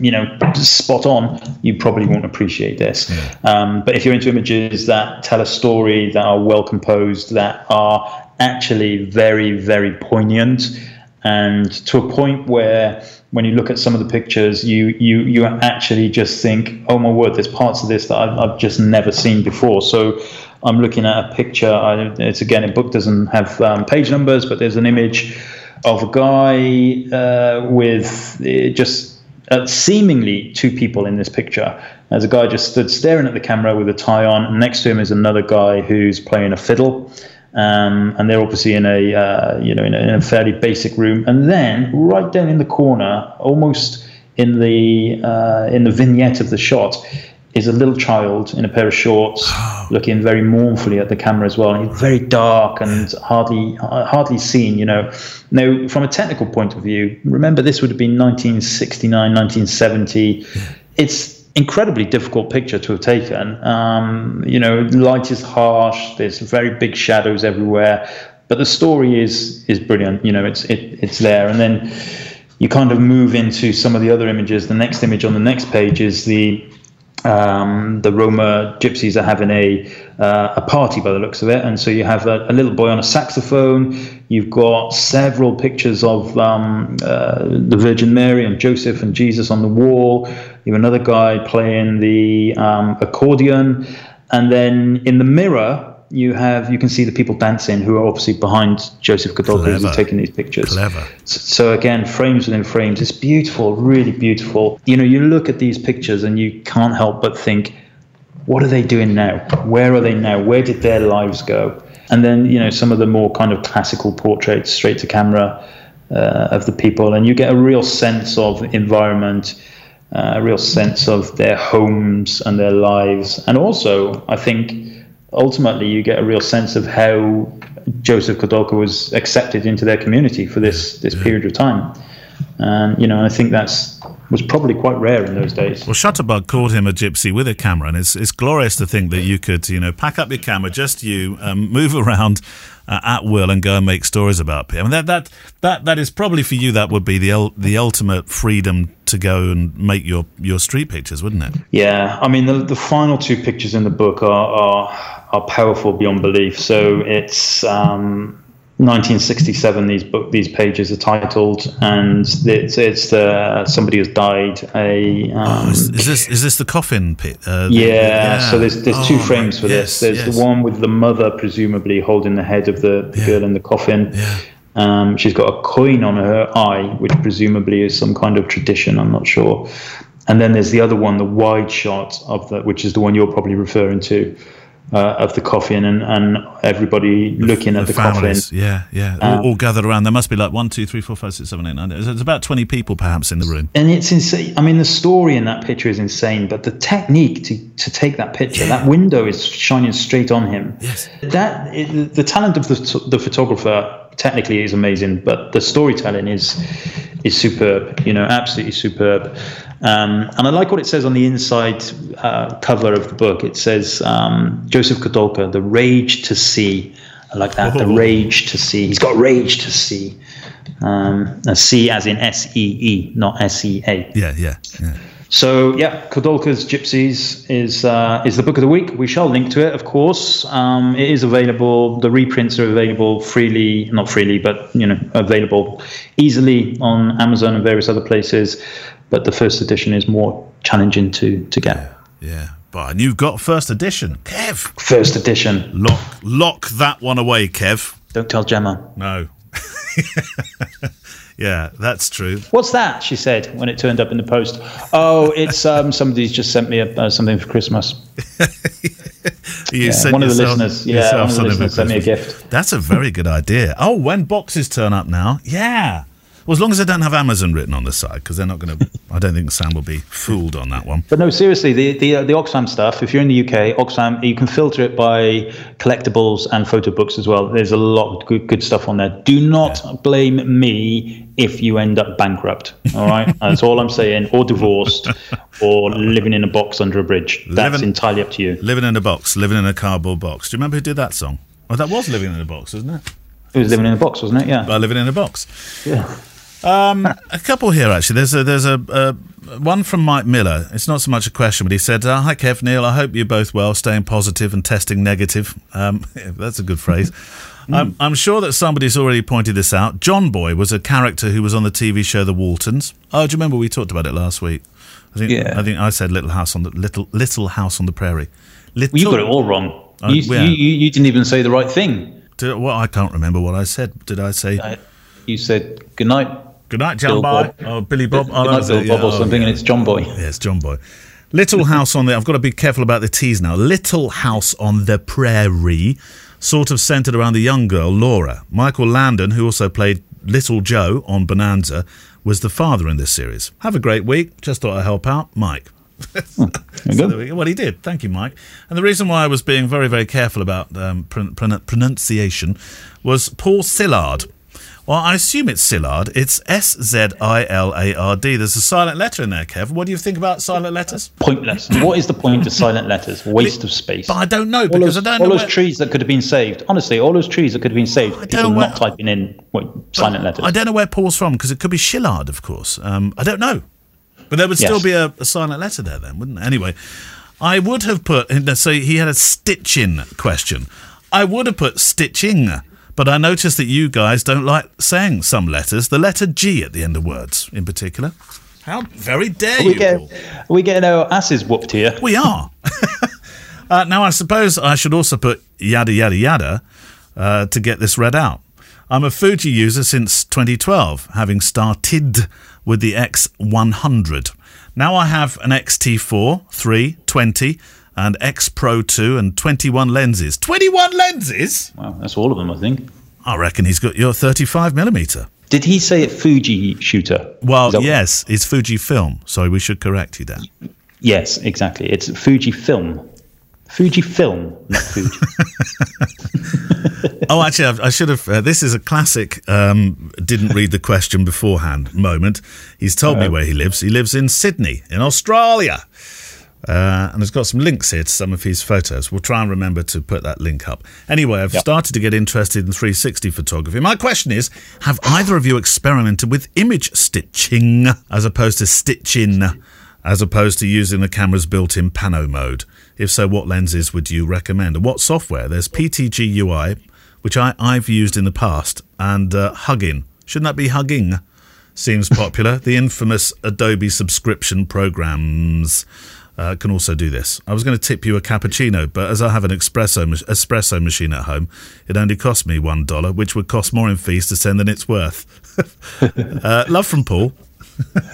you know, spot on, you probably won't appreciate this. Um, but if you're into images that tell a story, that are well composed, that are actually very very poignant, and to a point where when you look at some of the pictures, you you you actually just think, oh my word, there's parts of this that I've, I've just never seen before. So I'm looking at a picture. I, it's again, a book doesn't have um, page numbers, but there's an image of a guy uh, with uh, just uh, seemingly two people in this picture. There's a guy just stood staring at the camera with a tie on. Next to him is another guy who's playing a fiddle. Um, and they're obviously in a uh, you know in a, in a fairly basic room. And then right down in the corner, almost in the uh, in the vignette of the shot, is a little child in a pair of shorts, looking very mournfully at the camera as well. And he's very dark and hardly hardly seen. You know, now from a technical point of view, remember this would have been 1969, 1970. It's incredibly difficult picture to have taken. Um, you know, light is harsh. There's very big shadows everywhere. but the story is is brilliant. You know, it's it, it's there, and then you kind of move into some of the other images. The next image on the next page is the um, the Roma gypsies are having a uh, a party by the looks of it, and so you have a, a, little boy on a saxophone. You've got several pictures of um, uh, the Virgin Mary and Joseph and Jesus on the wall. You have another guy playing the um, accordion, and then in the mirror you have you can see the people dancing who are obviously behind Josef Koudelka who's taking these pictures. Clever. So, so, again, frames within frames. It's beautiful, really beautiful. You know, you look at these pictures and you can't help but think, what are they doing now? Where are they now? Where did their lives go? And then you know some of the more kind of classical portraits, straight to camera uh, of the people, and you get a real sense of environment. Uh, a real sense of their homes and their lives, and also I think ultimately you get a real sense of how Josef Koudelka was accepted into their community for this this yeah. period of time. And you know, I think that's was probably quite rare in those days. Well, Shutterbug called him a gypsy with a camera, and it's it's glorious to think that you could, you know, pack up your camera, just you, um, move around uh, at will, and go and make stories about people. I mean, that that that that is probably for you. That would be the the ultimate freedom to go and make your your street pictures, wouldn't it? Yeah, I mean, the the final two pictures in the book are are are powerful beyond belief. So it's um, 1967. These book these pages are titled, and it's it's the somebody has died. A um, oh, is, is, this is this the coffin pit? Uh, yeah, yeah, So there's there's oh, two frames for yes, this. There's yes. the one with the mother presumably holding the head of the, the yeah. girl in the coffin. Yeah. Um, she's got a coin on her eye, which presumably is some kind of tradition. I'm not sure. And then there's the other one, the wide shot of the, which is the one you're probably referring to, uh, of the coffin and, and everybody looking the, at the, the coffin. Yeah, yeah, um, all, all, gathered around. There must be like one, two, three, four, five, six, seven, eight, nine. There's about twenty people perhaps in the room. And it's insane. I mean, the story in that picture is insane, but the technique to, to take that picture, that window is shining straight on him. Yes. That it, the talent of the the photographer technically is amazing, but the storytelling is is superb. You know, absolutely superb. Um, and I like what it says on the inside uh, cover of the book. It says um, Josef Koudelka, the rage to see. I like that. The rage to see. He's got rage to see. Um, a C as in S E E, not S E A. Yeah, yeah, yeah. So yeah, Koudelka's Gypsies is uh, is the book of the week. We shall link to it, of course. Um, it is available. The reprints are available freely, not freely, but you know, available easily on Amazon and various other places but the first edition is more challenging to to get. Yeah, yeah. But you've got first edition, Kev. First edition. Lock lock that one away, Kev. Don't tell Gemma. No. yeah, that's true. What's that? She said when it turned up in the post. Oh, it's um, somebody's just sent me a, uh, something for Christmas. you yeah, one of the listeners, yeah, one of the listeners sent me a gift. That's a very good idea. Oh, when boxes turn up now, yeah. Well, as long as they don't have Amazon written on the side, because they're not going to. I don't think Sam will be fooled on that one. But no, seriously, the the, uh, the Oxfam stuff. If you're in the UK, Oxfam, you can filter it by collectibles and photo books as well. There's a lot of good good stuff on there. Do not yeah. blame me if you end up bankrupt. All right, that's all I'm saying. Or divorced, or living in a box under a bridge. That's living, entirely up to you. Living in a box, living in a cardboard box. Do you remember who did that song? Oh, that was living in a box, wasn't it? It was living in a box, wasn't it? Yeah. By living in a box. Yeah. Um, a couple here actually. There's a there's a, a, one from Mike Miller. It's not so much a question, but he said, uh, "Hi Kev, Neil. I hope you're both well, staying positive and testing negative." Um, that's a good phrase. Mm. I'm, I'm, sure that somebody's already pointed this out. John Boy was a character who was on the TV show The Waltons. Oh, do you remember we talked about it last week? I think yeah. I think I said Little House on the Little Little House on the Prairie. Little, well, you got it all wrong. Uh, you, yeah. you, you, didn't even say the right thing. Did, well, I can't remember what I said. Did I say? Uh, you said good night. Good night, John Boy. Oh, Billy Bob. Oh, Good night, Bill Bob or something, oh, yeah. and it's John Boy. Yeah, it's John Boy. Little House on the. I've got to be careful about the T's now. Little House on the Prairie, sort of centered around the young girl Laura. Michael Landon, who also played Little Joe on Bonanza, was the father in this series. Have a great week. Just thought I'd help out, Mike. oh, so well, he did. Thank you, Mike. And the reason why I was being very, very careful about um, pronunciation was Paul Sillard Well, I assume it's Szilard. It's S Z I L A R D. There's a silent letter in there, Kev. What do you think about silent letters? Pointless. what is the point of silent letters? Waste of space. But I don't know all because those, I don't know. all know. those where- trees that could have been saved. Honestly, all those trees that could have been saved. People don't typing in what, silent letters. I don't know where Paul's from because it could be Shillard, of course. Um, I don't know. But there would still Yes. be a, a silent letter there then, wouldn't there? Anyway, I would have put, so he had a stitching question. I would have put stitching, but I noticed that you guys don't like saying some letters, the letter G at the end of words in particular. How very dare Are we, you, get, are we getting our asses whooped here? We are. uh, now, I suppose I should also put yada, yada, yada uh, to get this read out. I'm a Fuji user since 2012, having started with the X100. Now I have an XT4, 3, 20, and X Pro 2 and 21 lenses. 21 lenses? Wow, that's all of them, I think. I reckon he's got your 35 millimeter. Did he say it Fuji shooter? Well, yes, it's Fuji film. Sorry, we should correct you there. Yes, exactly. It's Fuji film. Fuji film, not Fuji. Oh, actually, I've- should have. Uh, this is a classic. Um, didn't read the question beforehand. Moment. He's told me where he lives. He lives in Sydney, in Australia, uh, and has got some links here to some of his photos. We'll try and remember to put that link up. Anyway, I've started to get interested in 360 photography. My question is: Have either of you experimented with image stitching as opposed to stitching? As opposed to using the camera's built-in pano mode. If so, what lenses would you recommend? And what software? There's PTGui, which I, I've used in the past, and uh, Hugging. Shouldn't that be Hugging? Seems popular. the infamous Adobe subscription programs uh, can also do this. I was going to tip you a cappuccino, but as I have an espresso espresso machine at home, it only cost me one dollar, which would cost more in fees to send than it's worth. uh, love from Paul.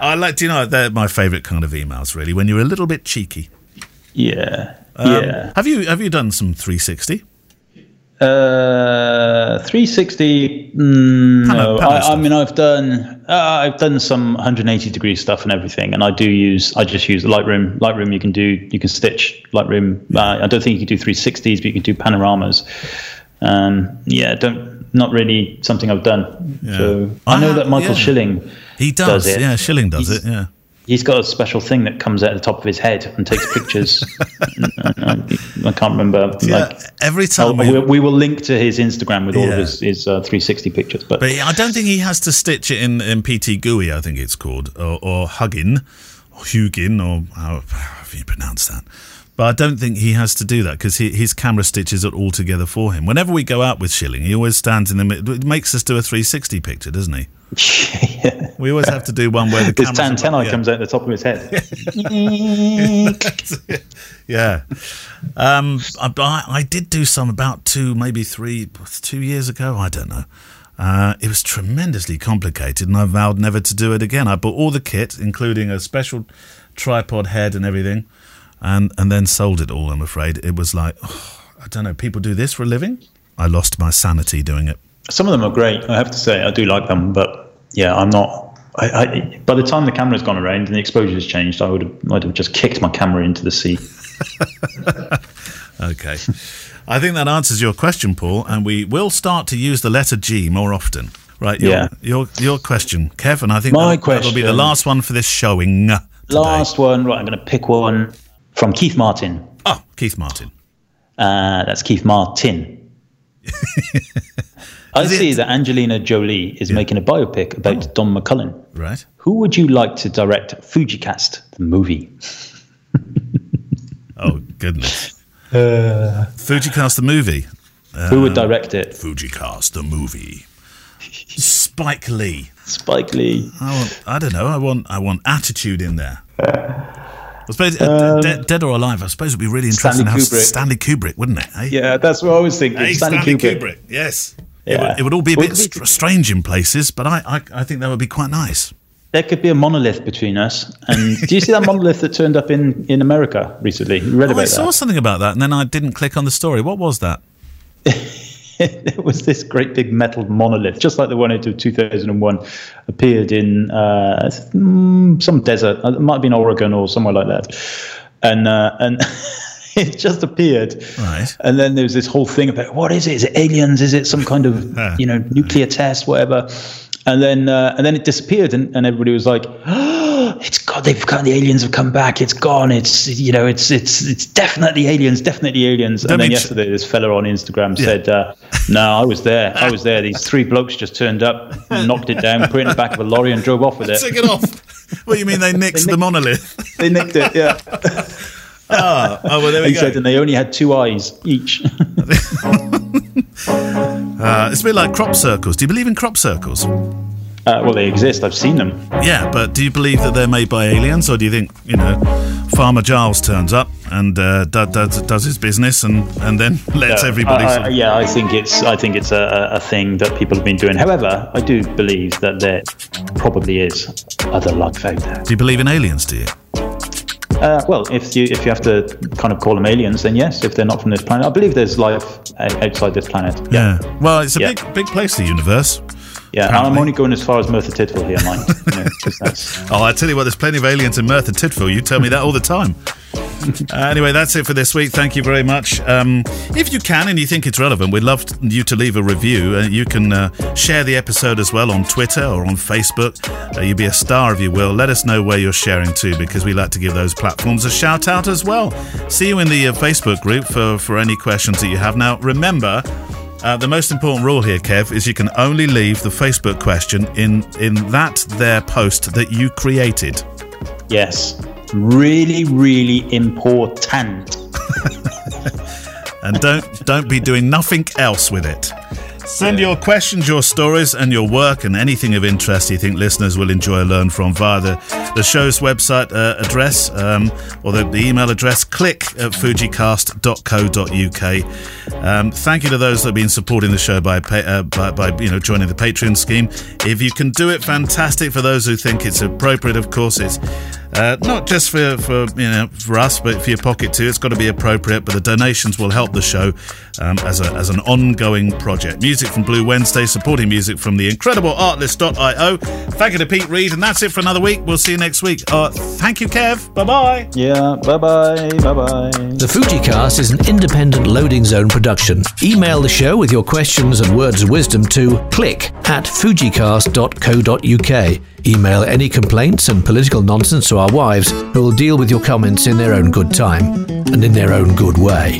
I like. Do you know they're my favourite kind of emails? Really, when you're a little bit cheeky. yeah. Um, yeah. Have you have you done some 360? Uh, 360. Mm, no, I, I mean I've done uh, I've done some 180 degree stuff and everything, and I do use I just use Lightroom. Lightroom you can do you can stitch Lightroom. Uh, I don't think you can do 360s, but you can do panoramas. Um, yeah, don't not really something I've done. Yeah. So I I know have- that Michael yeah. Schilling He does. does it. Yeah, Schilling does He's- it. Yeah. He's got a special thing that comes out of the top of his head and takes pictures. I can't remember. Yeah, Like, every oh, time we, we, we will link to his Instagram with all Yeah. of his, his uh, 360 pictures. But, But I don't think he has to stitch it in, in PTGui, I think it's called, or, or Huggin, or Hugin, or how, how you pronounce that. But I don't think he has to do that because his camera stitches it all together for him. Whenever we go out with Schilling, he always stands in the middle. It makes us do a 360 picture, doesn't he? yeah. We always have to do one where the his camera antenna comes out the top of his head. Yeah. Um, I, I I did do some about two, maybe three, two years ago. I don't know. Uh, it was tremendously complicated, and I vowed never to do it again. I bought all the kit, including a special tripod head and everything, and and then sold it all. I'm afraid it was like, oh, I don't know. People do this for a living. I lost my sanity doing it. Some of them are great. I have to say, I do like them. But yeah, I'm not. I, I, by the time the camera's gone around and the exposure has changed, I would have, I'd have just kicked my camera into the sea. Okay. I think that answers your question, Paul, and we will start to use the letter G more often. Right, your, Yeah. your your question, Kev, and I think My that, that'll be the last one for this showing today. Last one, right? I'm going to pick one from Keith Martin. Oh, Keith Martin. Uh, that's Keith Martin. I it- see that Angelina Jolie is making a biopic about Don McCullin. Right. Who would you like to direct Fujicast, the movie? Oh, goodness. Fujicast the movie. Who would direct it? Fujicast the movie. Spike Lee. Spike Lee. I want. I don't know. I want. I want attitude in there. I suppose uh, de- dead or alive. I suppose it'd be really interesting Stanley to have Kubrick. Stanley Kubrick, wouldn't it? eh? Yeah, that's what I was thinking. Hey, Stanley, Stanley, Kubrick. Kubrick. Yes. It, would, it would all be a bit str- strange in places, but I, I, I think that would be quite nice. There could be a monolith between us. And do you see that monolith that turned up in, in America recently? You read Oh, about I saw that? something about that, and then I didn't click on the story. What was that? it was this great big metal monolith, just like the one of 2001, appeared in uh, mm, some desert. It might have been Oregon or somewhere like that. And uh, and it just appeared. Right. And then there was this whole thing about what is it? Is it aliens? Is it some kind of you know nuclear test, whatever? And then uh, and then it disappeared, and, and everybody was like, oh, "It's God! They've come. The aliens have come back. It's gone. It's you know, it's it's it's definitely aliens. Definitely aliens." Don't and then yesterday, this fella on Instagram said, uh, "No, I was there. I was there. These three blokes just turned up, knocked it down, put it in the back of a lorry, and drove off with it. Took it off. what do you mean they nixed the monolith? They nicked it. Yeah." Oh, oh well, there we He go. said, and they only had two eyes each. Uh, it's a bit like crop circles. Do you believe in crop circles? Uh, well, they exist. I've seen them. Yeah, but do you believe that they're made by aliens, or do you think you know Farmer Giles turns up and uh, does, does does his business and and then lets No, everybody? I- sort I- of- yeah, I think it's I think it's a, a thing that people have been doing. However, I do believe that there probably is other life out there. do you believe in aliens? Do you? Uh, well, if you if you have to kind of call them aliens, then yes. If they're not from this planet, I believe there's life outside this planet. Yeah. Well, it's a Yeah. big big place, the universe. Yeah, Apparently. I'm only going as far as Merthyr Tydfil here, mind. you know, that's- Oh, I tell you what, there's plenty of aliens in Merthyr Tydfil. You tell me that all the time. Uh, anyway, that's it for this week. Thank you very much. Um, if you can and you think it's relevant, we'd love you to leave a review. Uh, you can uh, share the episode as well on Twitter or on Facebook. Uh, you'd be a star if you will. Let us know where you're sharing to because we like to give those platforms a shout out as well. See you in the uh, Facebook group for, for any questions that you have. Now, remember, uh, the most important rule here, Kev, is you can only leave the Facebook question in in that there post that you created. yes, really, really important. and don't don't be doing nothing else with it. Send your questions, your stories, and your work, and anything of interest you think listeners will enjoy or learn from via the, the show's website uh, address um, or the, the email address. Click at fujicast.co.uk. Um, thank you to those that have been supporting the show by, pay, uh, by by you know joining the Patreon scheme. If you can do it, fantastic. For those who think it's appropriate, of course, it's uh, not just for, for you know for us, but for your pocket too. It's got to be appropriate. But the donations will help the show um, as a, as an ongoing project. Music from Blue Wednesday, supporting music from the incredible Artlist.io. Thank you to Pete Reed, and that's it for another week. We'll see you next week. Uh, thank you, Kev. Bye bye. Yeah, bye bye, bye bye. The Fujicast is an independent loading zone production. Email the show with your questions and words of wisdom to click at fujicast.co.uk. Email any complaints and political nonsense to our wives, who will deal with your comments in their own good time and in their own good way.